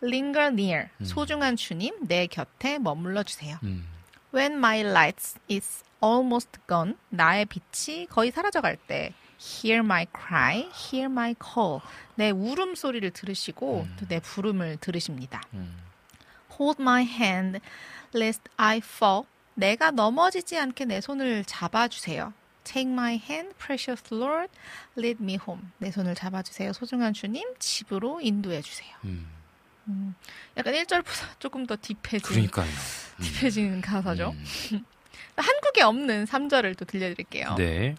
linger near. 음. 소중한 주님, 내 곁에 머물러 주세요. 음. When my light is almost gone, 나의 빛이 거의 사라져갈 때, hear my cry, hear my call. 내 울음 소리를 들으시고 음. 또내 부름을 들으십니다. 음. Hold my hand, lest I fall. 내가 넘어지지 않게 내 손을 잡아주세요. Take my hand, precious Lord, lead me home. 내 손을 잡아주세요. 소중한 주님, 집으로 인도해 주세요. 음. 약간 1절보다 조금 더 딥해진, 그러니까요. 음. 딥해진 가사죠. 음. 한국에 없는 3절을 또 들려드릴게요. 네.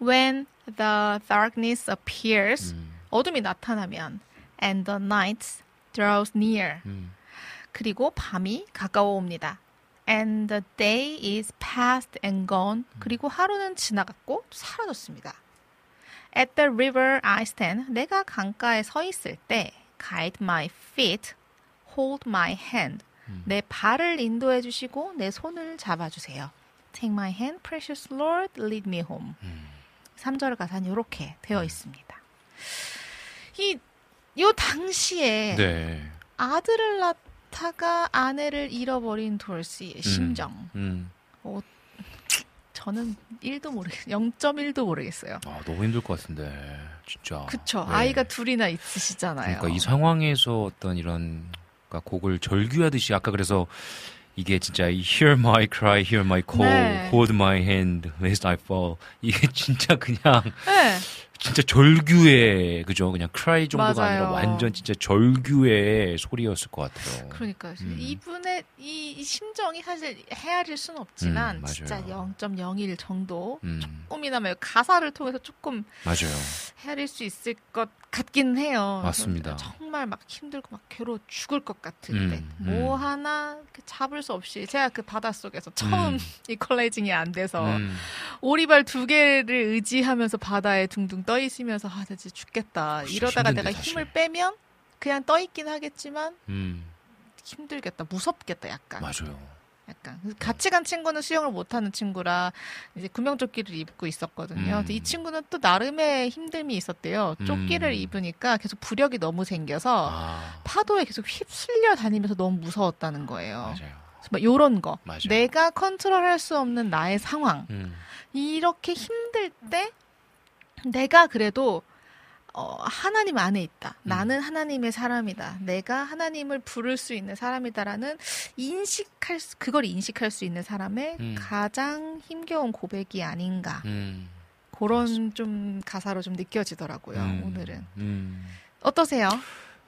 When the darkness appears, 음. 어둠이 나타나면, and the night draws near. 음. 그리고 밤이 가까워옵니다. And the day is past and gone. 그리고 하루는 지나갔고 사라졌습니다. At the river I stand. 내가 강가에 서 있을 때 guide my feet, hold my hand. 내 발을 인도해 주시고 내 손을 잡아 주세요. Take my hand, precious Lord, lead me home. 3절 가사는 이렇게 되어 있습니다. 이, 요 당시에 네. 아들을 낳다가 아내를 잃어버린 돌씨의 심정. 음. 저는 1도 모르겠어요. 0.1도 모르겠어요. 아, 너무 힘들 것 같은데. 진짜. 그쵸. 네. 아이가 둘이나 있으시잖아요. 그러니까 이 상황에서 어떤 이런 그러니까 곡을 절규하듯이 아까 그래서 이게 진짜 이 Hear my cry, hear my call, 네. hold my hand, lest I fall. 이게 진짜 그냥 네. 진짜 절규의 그죠? 그냥 cry 정도가 맞아요. 아니라 완전 진짜 절규의 소리였을 것 같아요. 그러니까 음. 이분의 이, 이 심정이 사실 헤아릴 수는 없지만 음. 진짜 0.01 정도 음, 조금이나마 가사를 통해서 조금 맞아요. 헤아릴 수 있을 것 같긴 해요. 맞습니다. 정말 막 힘들고 막 괴로워 죽을 것 같을 음, 때뭐 음. 하나 이렇게 잡을 수 없이 제가 그 바닷속에서 처음 음. 이퀄라이징이 안 돼서 음, 오리발 두 개를 의지하면서 바다에 둥둥 떠 있으면서 아, 나 진짜 죽겠다. 진짜 이러다가 힘든데, 내가 사실. 힘을 빼면 그냥 떠 있긴 하겠지만 음, 힘들겠다. 무섭겠다. 약간. 맞아요. 약간 같이 간 친구는 수영을 못하는 친구라 이제 구명조끼를 입고 있었거든요. 음. 근데 이 친구는 또 나름의 힘듦이 있었대요. 조끼를 음. 입으니까 계속 부력이 너무 생겨서 아, 파도에 계속 휩쓸려 다니면서 너무 무서웠다는 거예요. 맞아요. 막 요런 거. 맞아요. 내가 컨트롤할 수 없는 나의 상황. 음, 이렇게 힘들 때 내가 그래도 어, 하나님 안에 있다. 음. 나는 하나님의 사람이다. 내가 하나님을 부를 수 있는 사람이다라는 인식할 수, 그걸 인식할 수 있는 사람의 음. 가장 힘겨운 고백이 아닌가. 음, 그런 좀 가사로 좀 느껴지더라고요. 음, 오늘은 음. 어떠세요?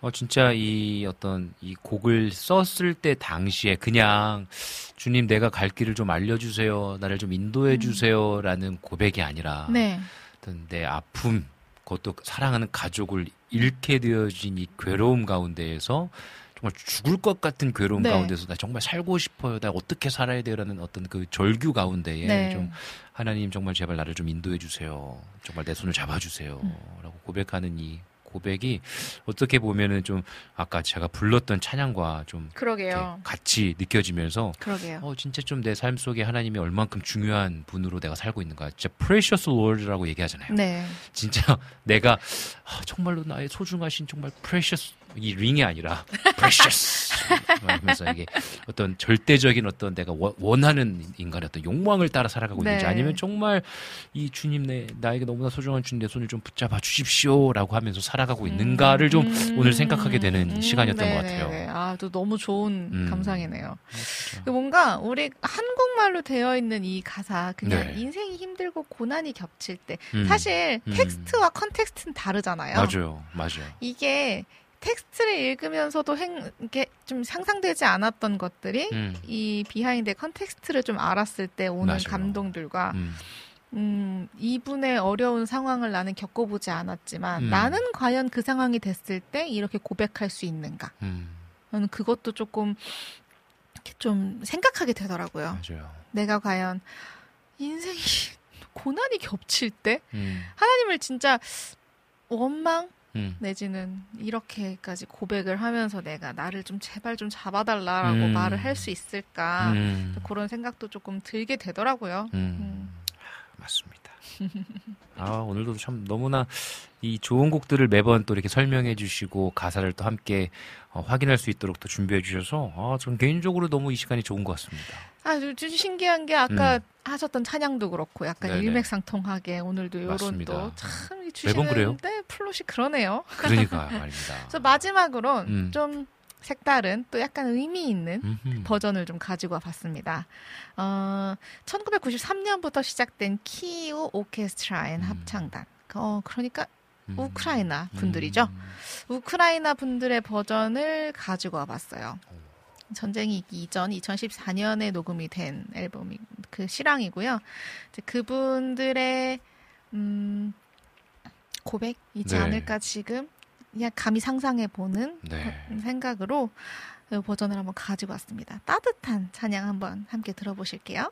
어, 진짜 이 어떤 이 곡을 썼을 때 당시에 그냥 주님 내가 갈 길을 좀 알려주세요. 나를 좀 인도해 주세요. 라는 고백이 아니라 네. 어떤 내 아픔, 그것도 사랑하는 가족을 잃게 되어진 이 괴로움 가운데에서 정말 죽을 것 같은 괴로움 네. 가운데서 나 정말 살고 싶어요. 나 어떻게 살아야 돼요라는 어떤 그 절규 가운데에 네. 좀 하나님 정말 제발 나를 좀 인도해 주세요. 정말 내 손을 잡아 주세요. 음. 라고 고백하는 이 고백이 어떻게 보면은 좀 아까 제가 불렀던 찬양과 좀. 같이 느껴지면서 그러게요. 어 진짜 좀 내 삶 속에 하나님이 얼만큼 중요한 분으로 내가 살고 있는가 진짜 precious Lord라고 얘기하잖아요. 네. 진짜 내가 아, 정말로 나의 소중하신 정말 precious 이 링이 아니라 precious 하면서 이게 어떤 절대적인 어떤 내가 원- 원하는 인간의 어떤 욕망을 따라 살아가고 있는지 네. 아니면 정말 이 주님 내 나에게 너무나 소중한 주님 내 손을 좀 붙잡아 주십시오라고 하면서 살아가고 있는가를 좀 음, 오늘 생각하게 되는 음, 시간이었던 것 네네네. 같아요. 아, 또 너무 좋은 음. 감상이네요. 그 뭔가 우리 한국말로 되어 있는 이 가사 그냥 네. 인생이 힘들고 고난이 겹칠 때 음. 사실 음. 텍스트와 context는 다르잖아요. 맞아요, 맞아요. 이게 텍스트를 읽으면서도 행, 이게 좀 상상되지 않았던 것들이 음, 이 behind의 context를 좀 알았을 때 오는 맞아요. 감동들과 음, 음, 이분의 어려운 상황을 나는 겪어보지 않았지만 음. 나는 과연 그 상황이 됐을 때 이렇게 고백할 수 있는가? 음, 저는 그것도 조금 이렇게 좀 생각하게 되더라고요. 맞아요. 내가 과연 인생이 고난이 겹칠 때 음, 하나님을 진짜 원망 음, 내지는 이렇게까지 고백을 하면서 내가 나를 좀 제발 좀 잡아달라라고 음. 말을 할 수 있을까 음, 그런 생각도 조금 들게 되더라고요. 음. 맞습니다. 아, 오늘도 참 너무나 이 좋은 곡들을 매번 또 이렇게 설명해 주시고 가사를 또 함께 어, 확인할 수 있도록 또 준비해 주셔서 아, 전 개인적으로 너무 이 시간이 좋은 것 같습니다. 아, 좀 신기한 게 아까 하셨던 찬양도 그렇고 약간 음. 네네. 일맥상통하게 오늘도 맞습니다. 또참 매번 그래요? 주시는데 플롯이 그러네요. 그러니까 말입니다. 그래서 마지막으로 음. 좀 색다른 또 약간 의미 있는 음흠. 버전을 좀 가지고 와봤습니다. 어, 1993년부터 시작된 키이우 오케스트라 and 음. 합창단. 어, 그러니까 음. 우크라이나 분들이죠. 음. 우크라이나 분들의 버전을 가지고 와봤어요. 전쟁이 있기 이전 2014년에 녹음이 된 앨범이 그 실황이고요. 그분들의 음, 고백이지 네. 않을까 지금 그냥 감히 상상해 보는 네. 생각으로 이 버전을 한번 가지고 왔습니다. 따뜻한 찬양 한번 함께 들어보실게요.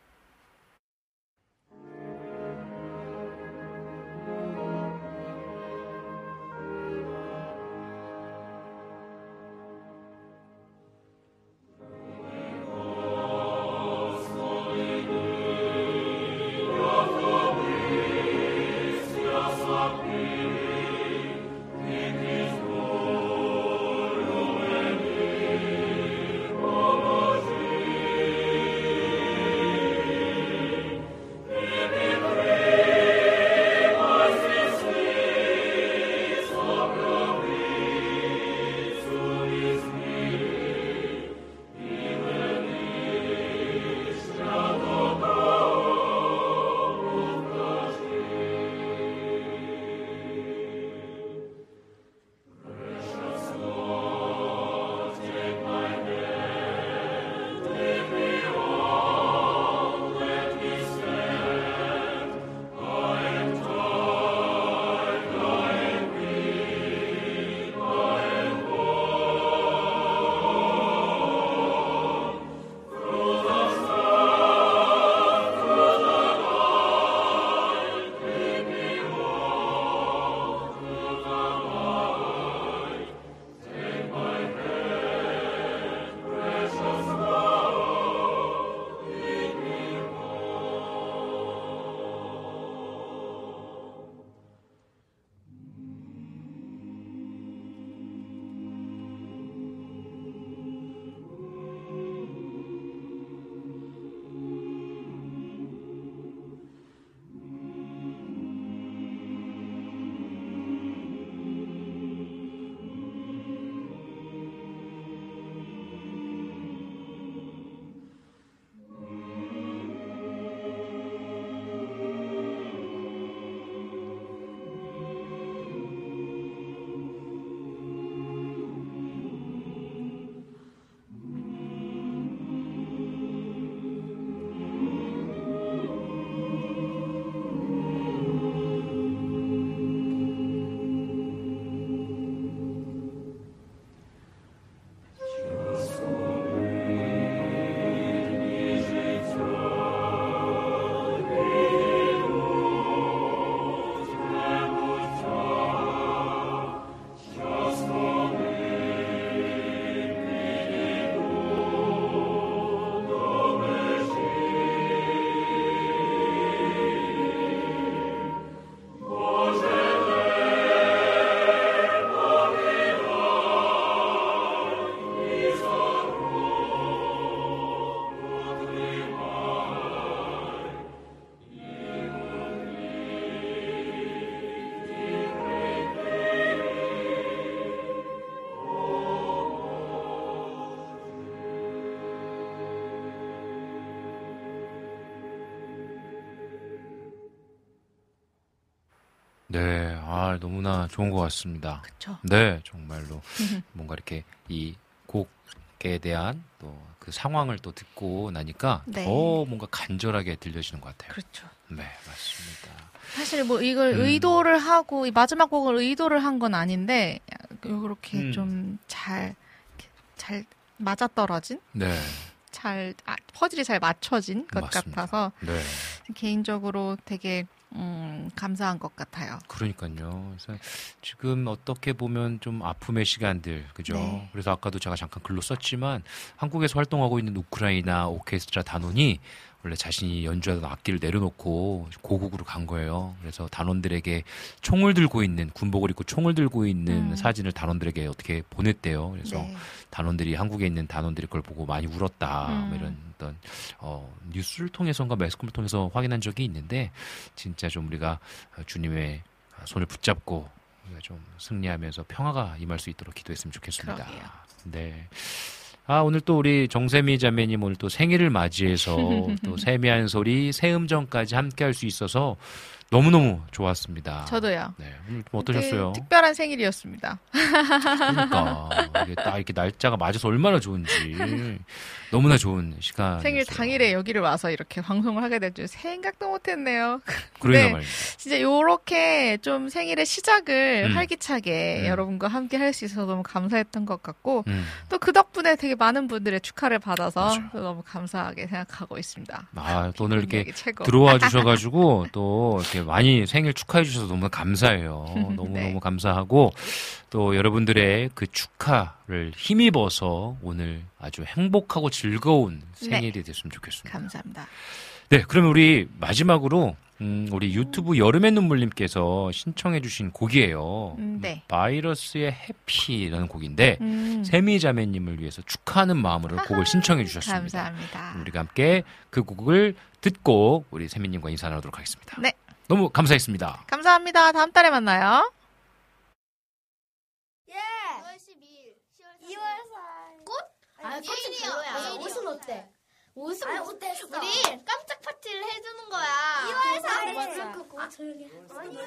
아, 너무나 좋은 것 같습니다. 그쵸. 네, 정말로 뭔가 이렇게 이 곡에 대한 또 그 상황을 또 듣고 나니까 네. 더 뭔가 간절하게 들려지는 것 같아요. 그렇죠. 네, 맞습니다. 사실 뭐 이걸 음. 의도를 하고 이 마지막 곡을 의도를 한 건 아닌데 이렇게 음. 좀잘잘 맞아떨어진 네, 잘 아, 퍼즐이 잘 맞춰진 것 맞습니다. 같아서 네, 개인적으로 되게 음, 감사한 것 같아요. 그러니까요. 그래서 지금 어떻게 보면 좀 아픔의 시간들, 그죠? 네. 그래서 아까도 제가 잠깐 글로 썼지만 한국에서 활동하고 있는 우크라이나 오케스트라 단원이 원래 자신이 연주하던 악기를 내려놓고 고국으로 간 거예요. 그래서 단원들에게 총을 들고 있는 군복을 입고 총을 들고 있는 음. 사진을 단원들에게 어떻게 보냈대요. 그래서 네. 단원들이 한국에 있는 단원들이 그걸 보고 많이 울었다. 음. 뭐 이런 어떤 어, 뉴스를 통해서인가 매스컴을 통해서 확인한 적이 있는데 진짜 좀 우리가 주님의 손을 붙잡고 좀 승리하면서 평화가 임할 수 있도록 기도했으면 좋겠습니다. 그러게요. 네. 아, 오늘 또 우리 정세미 자매님 오늘 또 생일을 맞이해서 또 세미한 소리, 새 음정까지 함께 할 수 있어서 너무너무 좋았습니다. 저도요. 네. 좀 어떠셨어요? 특별한 생일이었습니다. 그러니까 이게 딱 이렇게 날짜가 맞아서 얼마나 좋은지 너무나 좋은 시간. 생일 당일에 여기를 와서 이렇게 방송을 하게 될 줄 생각도 못했네요. 그러니까 네. 말입니다. 진짜 요렇게 좀 생일의 시작을 음. 활기차게 음. 여러분과 함께 할 수 있어서 너무 감사했던 것 같고 음. 또그 덕분에 되게 많은 분들의 축하를 받아서 너무 감사하게 생각하고 있습니다. 아, 또 오늘 이렇게. 들어와 주셔가지고 또 이렇게 많이 생일 축하해 주셔서 너무 감사해요. 너무 네. 너무 감사하고 또 여러분들의 그 축하 를 힘입어서 오늘 아주 행복하고 즐거운 네. 생일이 됐으면 좋겠습니다. 감사합니다. 네, 그러면 우리 마지막으로 음, 우리 유튜브 여름의 눈물님께서 신청해주신 곡이에요. 음, 네. 바이러스의 해피라는 곡인데 음, 세미자매님을 위해서 축하하는 마음으로 곡을 신청해 주셨습니다. 감사합니다. 우리가 함께 그 곡을 듣고 우리 세미님과 인사 나누도록 하겠습니다. 네. 너무 감사했습니다. 감사합니다. 다음 달에 만나요. 예. 2월 12일. 2월 4일. 꽃? 아, 꽃은 별로야. 옷은 어때? 옷은 아니, 옷 됐어. 우리 깜짝 파티를 해주는 거야. 2월 4일. 맞아. 아, 조용히 해. 아니야.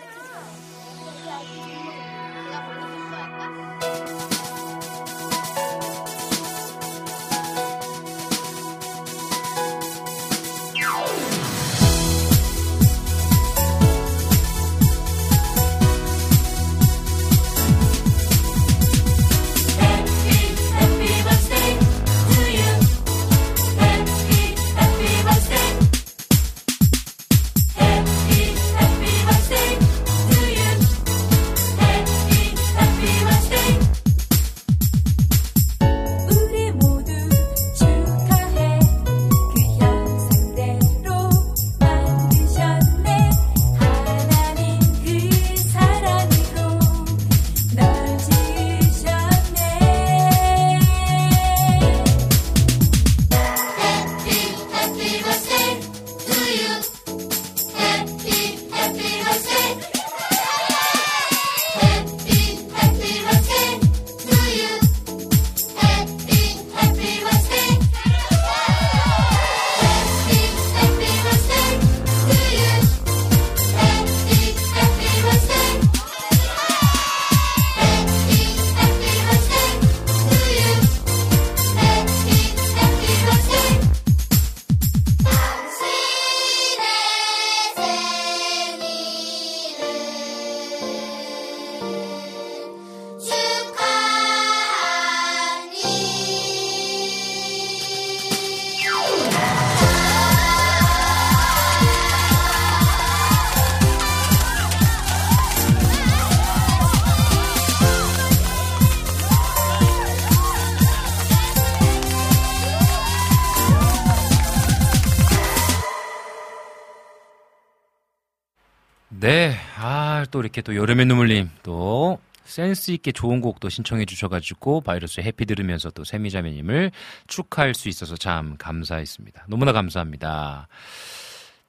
또 이렇게 또 여름의 눈물님 또 센스 있게 좋은 곡도 신청해 주셔가지고 바이러스 해피 들으면서 또 세미자매님을 축하할 수 있어서 참 감사했습니다. 너무나 감사합니다.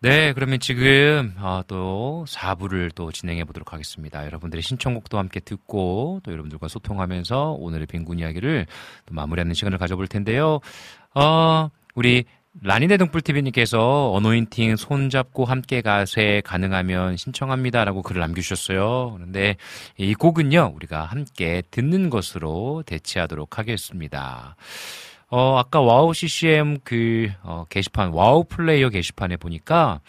네, 그러면 지금 어, 또 4부를 또 진행해 보도록 하겠습니다. 여러분들의 신청곡도 함께 듣고 또 여러분들과 소통하면서 오늘의 빈곤 이야기를 또 마무리하는 시간을 가져볼 텐데요. 어, 우리 라니네 등불TV님께서 어노인팅 손잡고 함께 가세 가능하면 신청합니다라고 글을 남겨주셨어요. 그런데 이 곡은요, 우리가 함께 듣는 것으로 대체하도록 하겠습니다. 어, 아까 와우 CCM 그, 어, 게시판, 와우 플레이어 게시판에 보니까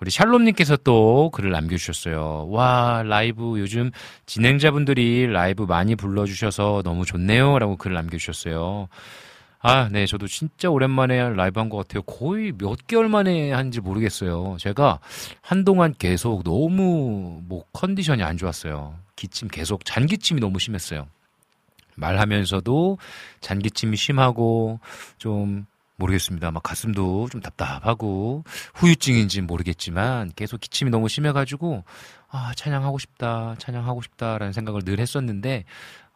우리 샬롬님께서 또 글을 남겨주셨어요. 와, 라이브 요즘 진행자분들이 라이브 많이 불러주셔서 너무 좋네요. 라고 글을 남겨주셨어요. 아, 네, 저도 진짜 오랜만에 라이브 한 것 같아요. 거의 몇 개월 만에 한지 모르겠어요. 제가 한동안 계속 너무 뭐 컨디션이 안 좋았어요. 기침 계속 잔기침이 너무 심했어요. 말하면서도 잔기침이 심하고 좀 모르겠습니다. 막 가슴도 좀 답답하고 후유증인지 모르겠지만 계속 기침이 너무 심해가지고 아 찬양하고 싶다, 찬양하고 싶다라는 생각을 늘 했었는데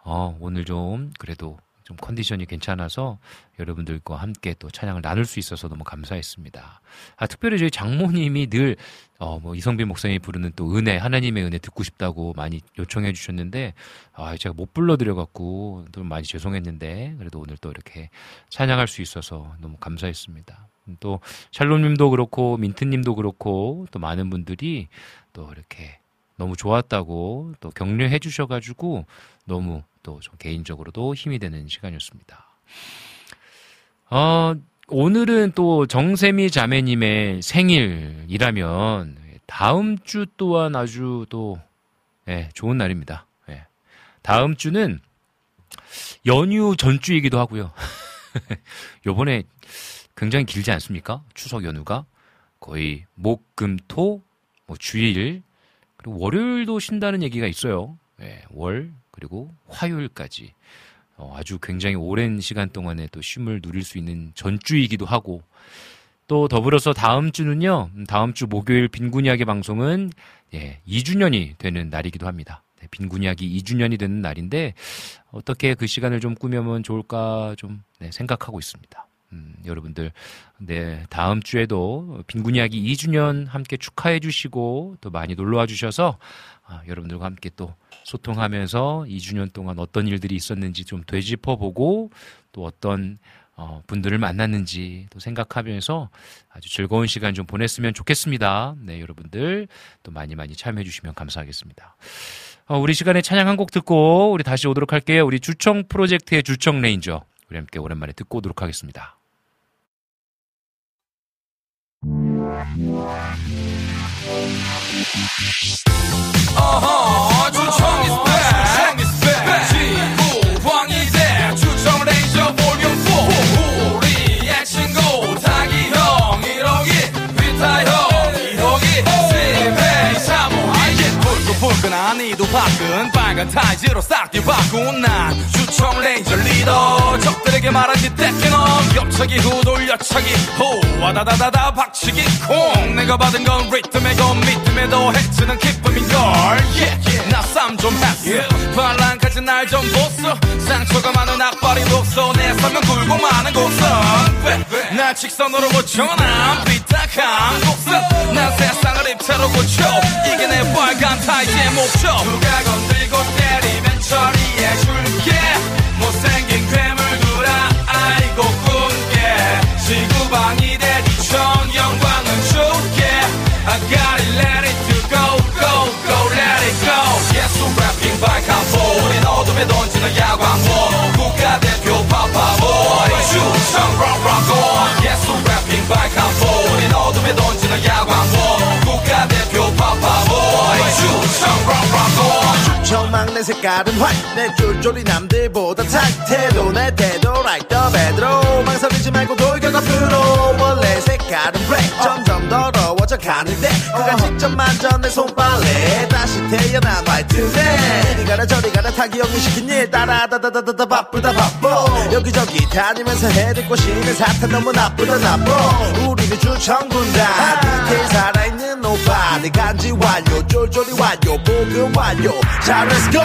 어 오늘 좀 그래도 좀 컨디션이 괜찮아서 여러분들과 함께 또 찬양을 나눌 수 있어서 너무 감사했습니다. 아, 특별히 저희 장모님이 늘, 어, 뭐, 이성빈 목사님이 부르는 또 은혜, 하나님의 은혜 듣고 싶다고 많이 요청해 주셨는데, 아, 제가 못 불러드려 갖고 또 많이 죄송했는데, 그래도 오늘 또 이렇게 찬양할 수 있어서 너무 감사했습니다. 또, 샬롬님도 그렇고, 민트님도 그렇고, 또 많은 분들이 또 이렇게 너무 좋았다고 또 격려해 주셔가지고 너무 또 좀 개인적으로도 힘이 되는 시간이었습니다. 어, 오늘은 또 정세미 자매님의 생일이라면 다음 주 또한 아주 또 예, 좋은 날입니다. 예. 다음 주는 연휴 전주이기도 하고요. 요번에 굉장히 길지 않습니까? 추석 연휴가 거의 목, 금, 토, 뭐 주일 그리고 월요일도 쉰다는 얘기가 있어요. 예, 월 그리고 화요일까지 어, 아주 굉장히 오랜 시간 동안에 또 쉼을 누릴 수 있는 전주이기도 하고 또 더불어서 다음 주는요. 음, 다음 주 목요일 빈군 이야기 방송은 예, 2주년이 되는 날이기도 합니다. 네, 빈군 이야기 2주년이 되는 날인데 어떻게 그 시간을 좀 꾸며면 좋을까 좀 네, 생각하고 있습니다. 음, 여러분들 네 다음 주에도 빈군 이야기 2주년 함께 축하해 주시고 또 많이 놀러 와 주셔서 아, 여러분들과 함께 또 소통하면서 2주년 동안 어떤 일들이 있었는지 좀 되짚어 보고 또 어떤 어, 분들을 만났는지 또 생각하면서 아주 즐거운 시간 좀 보냈으면 좋겠습니다. 네, 여러분들 또 많이 많이 참여해 주시면 감사하겠습니다. 어, 우리 시간에 찬양 한 곡 듣고 우리 다시 오도록 할게요. 우리 주청 프로젝트의 주청 레인저 우리 함께 오랜만에 듣고 오도록 하겠습니다. 어허 주청 is back 지구왕이 돼 주청 레이저 볼륨 4 우리의 친구 닭이 형 1호기 비타 형 2호기 스페이 3호 아예 불끈불끈한 이두박근 빨간 타이즈로 싹 뒤바꾼 난 주청 레이저 리더. 적들에게 말하지 떼끼놈 옆차기 후 돌려차기. 호 와다다다다 박치기. 콩 내가 받은 건 리듬에고 미듬에도 해치는 기쁨인걸. yeah. 나쌈좀 했어. 발랑까지 날 좀 보소. 상처가 많은 악발이 독소. 내 사면 굴고 많은 곡선. 날 직선으로 고쳐난 삐딱한 곡선. 난 세상을 입체로 고쳐. 이게 내 빨간 타이즈의 목표. 누가 건들고 때리면 처리해줄게. 못생긴 괴물들아 아이고 꿈깨 지구방위 대지청 영광은 줄게. I got it let it to go go go let it go. 예수 래핑 발칸포 우린 어둠에 던지는 야광모 국가대표 파파보이 주청 락락고 예수 래핑 발칸포 우린 어둠에 던지는 야광모 락락고 정막내 색깔은 white. 내 쫄쫄이 남들보다 탁태도 내 태도 like the bed로 망설이지 말고 돌격 앞으로. 원래 색깔은 black 점점 더러워져 가는데 그가 직접 만져 내 손빨래 다시 태어난 화이트네 이리 가라 저리 가라 타기 형이 시킨 일. 따라 다다다다다 바쁘다 바빠. 여기저기 다니면서 해듣고 싶은 사탄 너무 나쁘다 나빠. 우리는 주청군단 디테일 살아있는 오빠 내 간지 완료 쫄쫄이 완료 복음 완료 자 let's go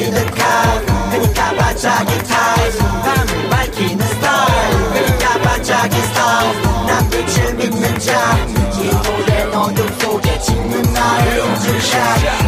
시득한 그니까 반짝이 타임 밤을 밝히는 스타일. 그니까 반짝이 스타일. 난 빛을 믿는 자이 노래는 어둠 속에 짓는 나의 인증샷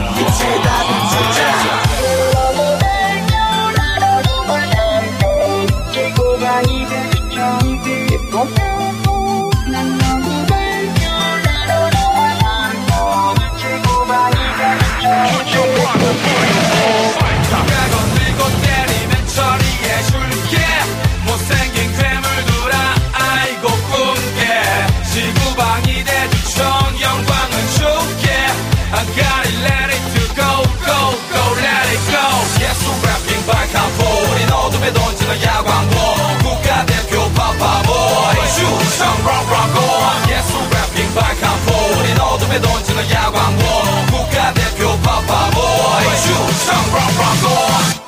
어둠에 던지는 야광보 국가대표 파파보이 주청 락락고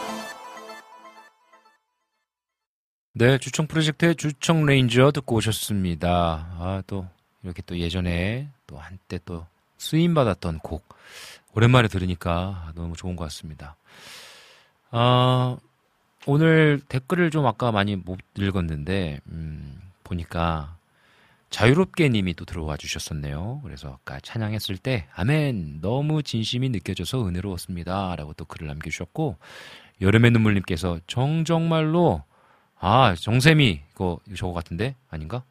네, 주청 프로젝트의 주청 레인저 듣고 오셨습니다. 아, 또, 이렇게 또 예전에 또 한때 또 쓰임받았던 곡. 오랜만에 들으니까 너무 좋은 것 같습니다. 아, 오늘 댓글을 좀 아까 많이 못 읽었는데, 음, 보니까 자유롭게 님이 또 들어와 주셨었네요. 그래서 아까 찬양했을 때, 아멘, 너무 진심이 느껴져서 은혜로웠습니다. 라고 또 글을 남겨주셨고, 여름의 눈물님께서 정정말로 아, 정샘이, 이거, 저거 같은데? 아닌가?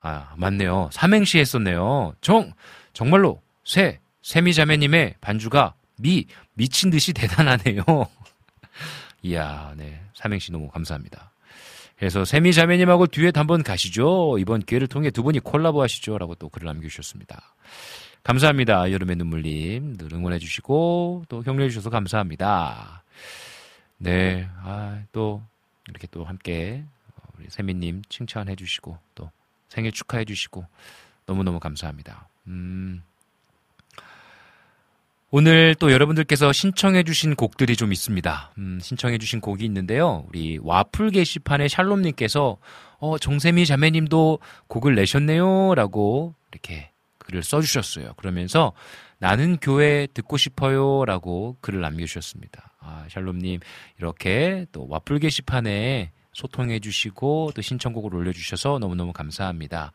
아, 맞네요. 삼행시 했었네요. 정, 정말로, 새, 세미 자매님의 반주가 미, 미친 듯이 대단하네요. 이야, 네. 삼행시 너무 감사합니다. 그래서 세미 자매님하고 듀엣 한번 가시죠. 이번 기회를 통해 두 분이 콜라보 하시죠. 라고 또 글을 남겨주셨습니다. 감사합니다. 여름의 눈물님. 늘 응원해주시고, 또 격려해주셔서 감사합니다. 네. 아, 또, 이렇게 또 함께 어, 우리 세미님 칭찬해 주시고 또 생일 축하해 주시고 너무너무 감사합니다. 음, 오늘 또 여러분들께서 신청해 주신 곡들이 좀 있습니다. 음, 신청해 주신 곡이 있는데요. 우리 와플 게시판에 샬롬님께서 어, 정세미 자매님도 곡을 내셨네요. 라고 이렇게 글을 써주셨어요. 그러면서 나는 교회 듣고 싶어요. 라고 글을 남겨주셨습니다. 아, 샬롬님, 이렇게 또 와플 게시판에 소통해 주시고 또 신청곡을 올려주셔서 너무너무 감사합니다.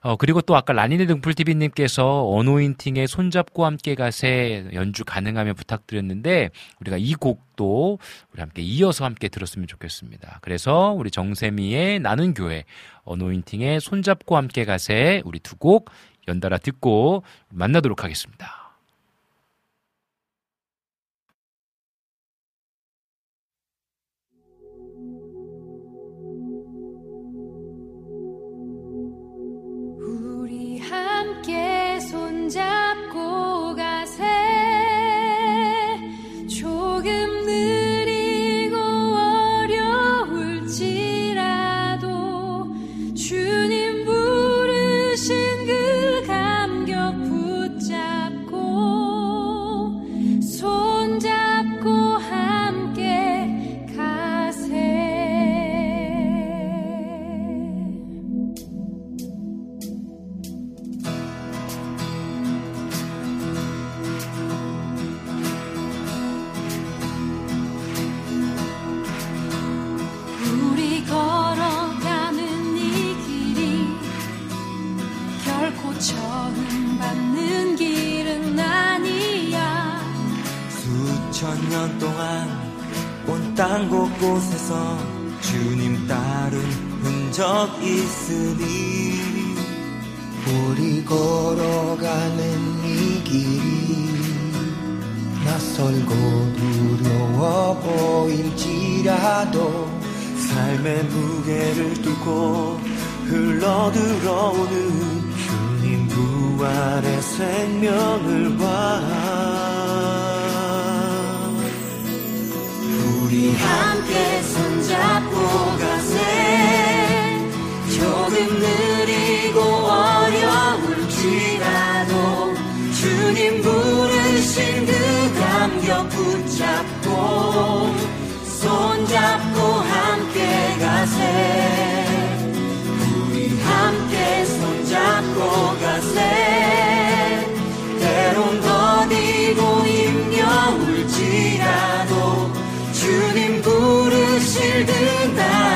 어, 그리고 또 아까 라니네 등풀TV님께서 어노인팅의 손잡고 함께 가세 연주 가능하면 부탁드렸는데 우리가 이 곡도 우리 함께 이어서 함께 들었으면 좋겠습니다. 그래서 우리 정세미의 나는 교회, 어노인팅의 손잡고 함께 가세 우리 두 곡 연달아 듣고 만나도록 하겠습니다. 손잡고 곳곳에서 주님 따른 흔적 있으니 우리 걸어가는 이 길이 낯설고 두려워 보일지라도 삶의 무게를 뚫고 흘러 들어오는 주님 부활의 생명을 봐 모든 느리고 어려울지라도 주님 부르신 그 감격 붙잡고 손잡고 함께 가세. 우리 함께 손잡고 가세. 때론 더디고 힘겨울지라도 주님 부르실 듯나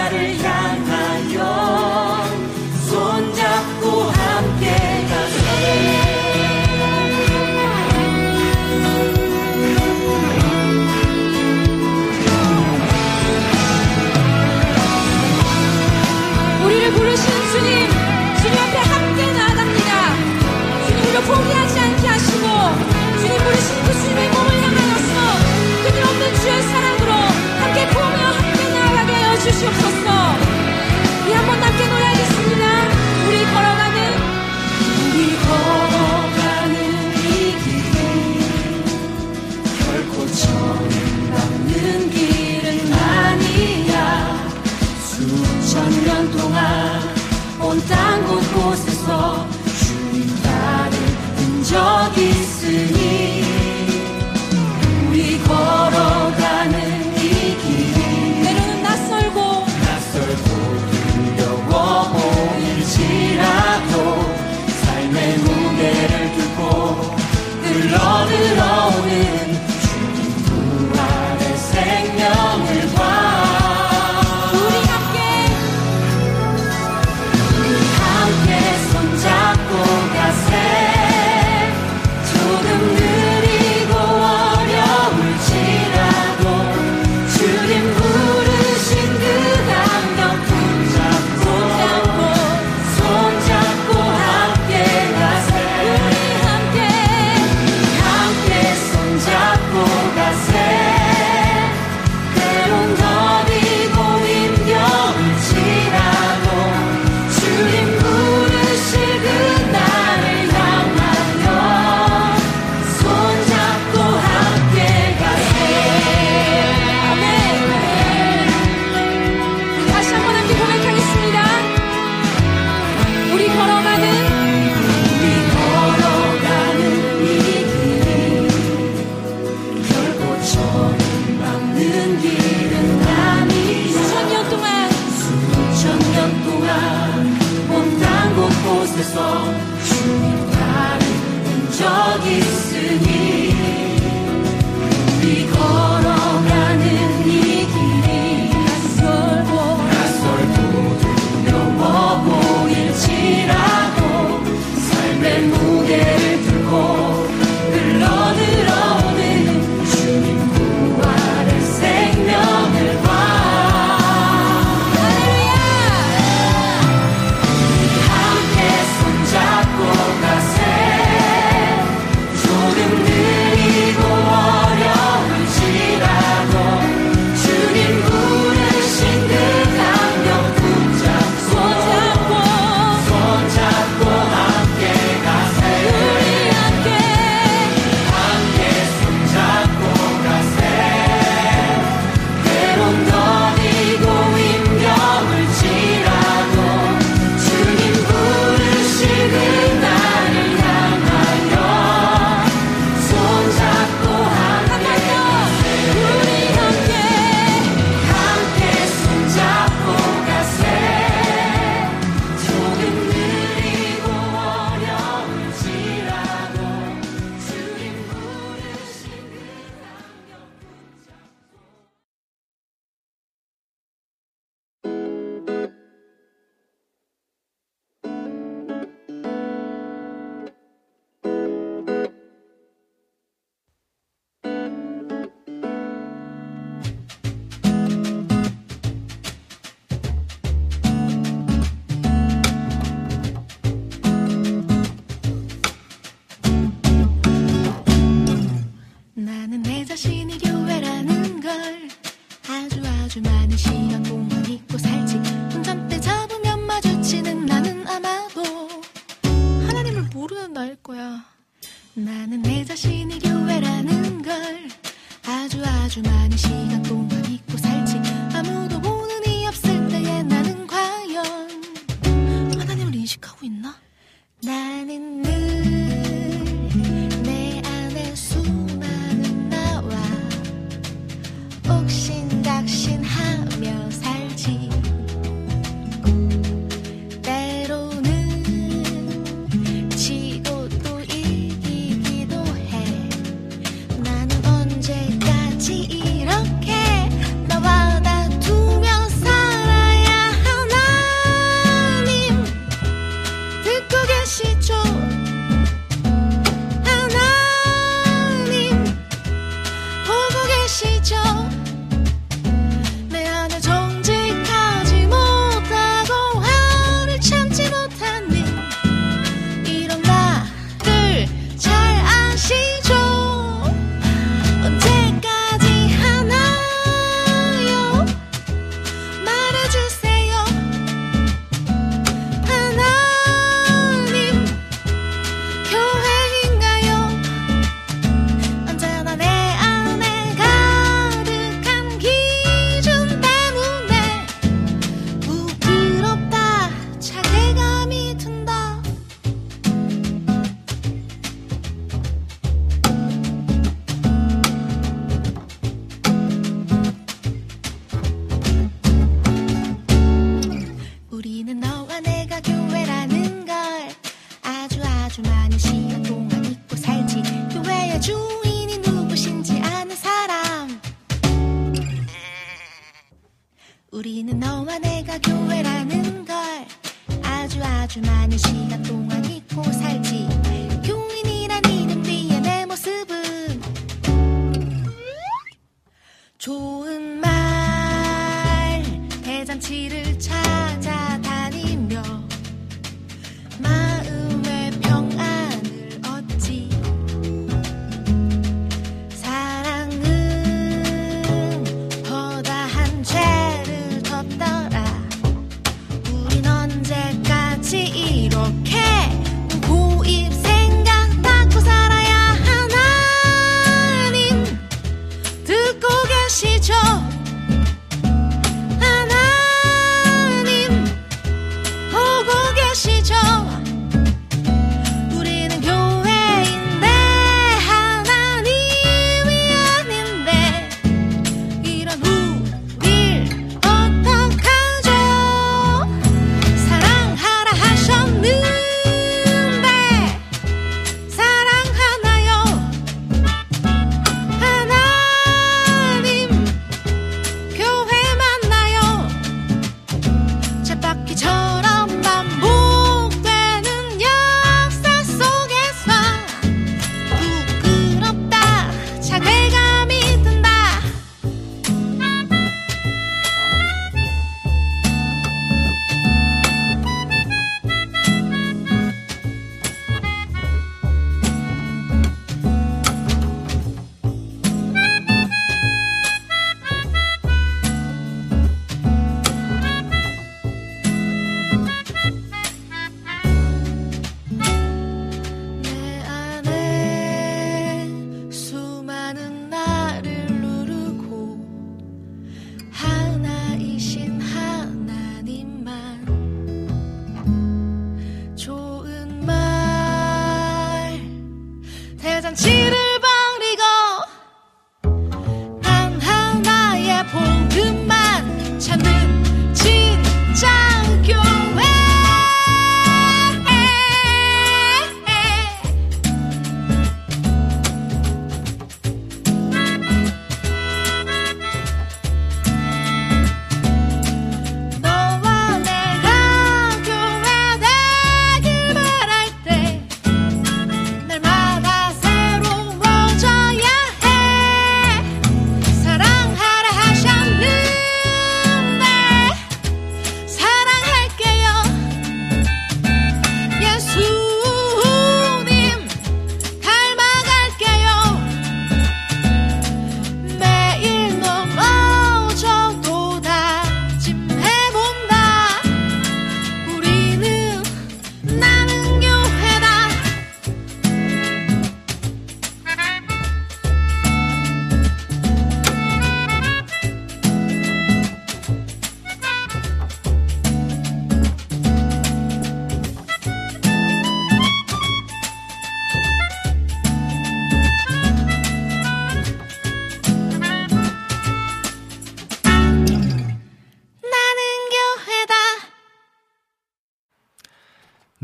곳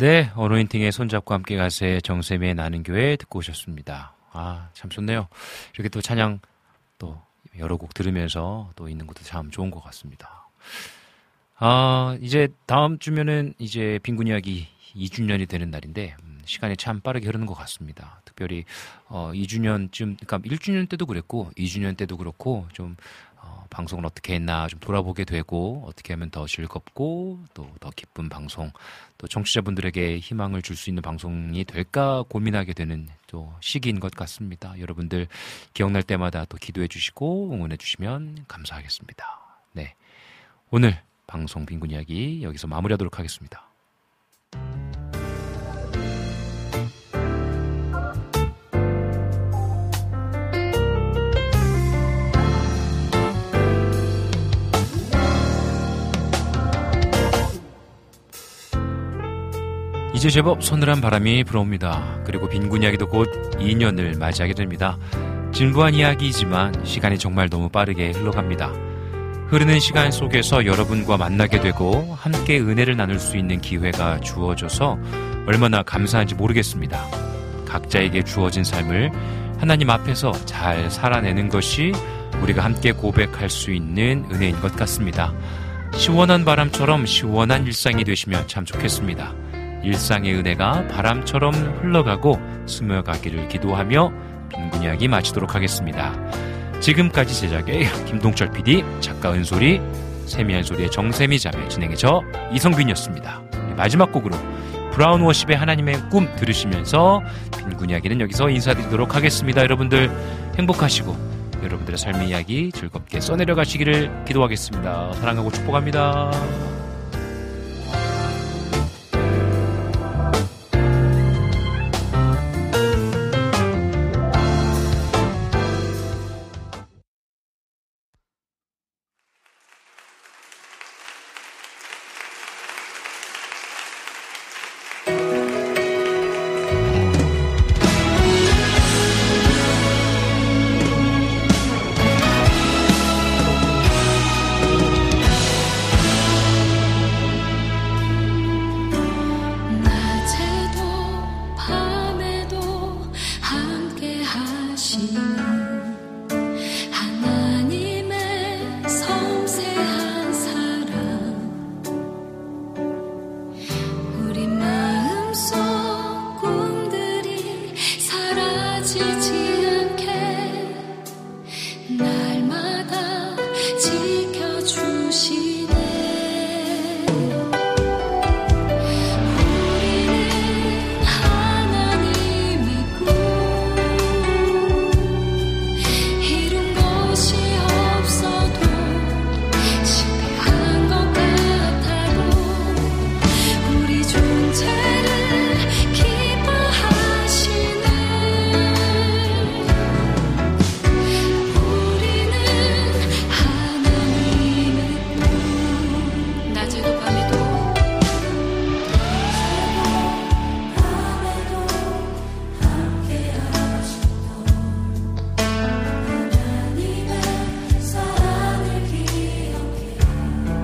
네, 어노인팅의 손잡고 함께 가세 정세미의 나는 교회 듣고 오셨습니다. 아, 참 좋네요. 이렇게 또 찬양 또 여러 곡 들으면서 또 있는 것도 참 좋은 것 같습니다. 아, 이제 다음 주면은 이제 빈군 이야기 2주년이 되는 날인데 음, 시간이 참 빠르게 흐르는 것 같습니다. 특별히 어 2주년쯤 그러니까 1주년 때도 그랬고 2주년 때도 그렇고 좀 어, 방송을 어떻게 했나 좀 돌아보게 되고 어떻게 하면 더 즐겁고 또 더 기쁜 방송 또 청취자분들에게 희망을 줄 수 있는 방송이 될까 고민하게 되는 또 시기인 것 같습니다. 여러분들 기억날 때마다 또 기도해 주시고 응원해 주시면 감사하겠습니다. 네. 오늘 방송 빈군 이야기 여기서 마무리하도록 하겠습니다. 이제 제법 서늘한 바람이 불어옵니다. 그리고 빈군 이야기도 곧 2년을 맞이하게 됩니다. 진부한 이야기이지만 시간이 정말 너무 빠르게 흘러갑니다. 흐르는 시간 속에서 여러분과 만나게 되고 함께 은혜를 나눌 수 있는 기회가 주어져서 얼마나 감사한지 모르겠습니다. 각자에게 주어진 삶을 하나님 앞에서 잘 살아내는 것이 우리가 함께 고백할 수 있는 은혜인 것 같습니다. 시원한 바람처럼 시원한 일상이 되시면 참 좋겠습니다. 일상의 은혜가 바람처럼 흘러가고 스며가기를 기도하며 빈곤 이야기 마치도록 하겠습니다. 지금까지 제작의 김동철 PD, 작가 은솔이, 세미한 소리의 정세미 자매 진행의 저 이성균이었습니다. 마지막 곡으로 브라운 워십의 하나님의 꿈 들으시면서 빈곤 이야기는 여기서 인사드리도록 하겠습니다. 여러분들 행복하시고 여러분들의 삶의 이야기 즐겁게 써내려 가시기를 기도하겠습니다. 사랑하고 축복합니다.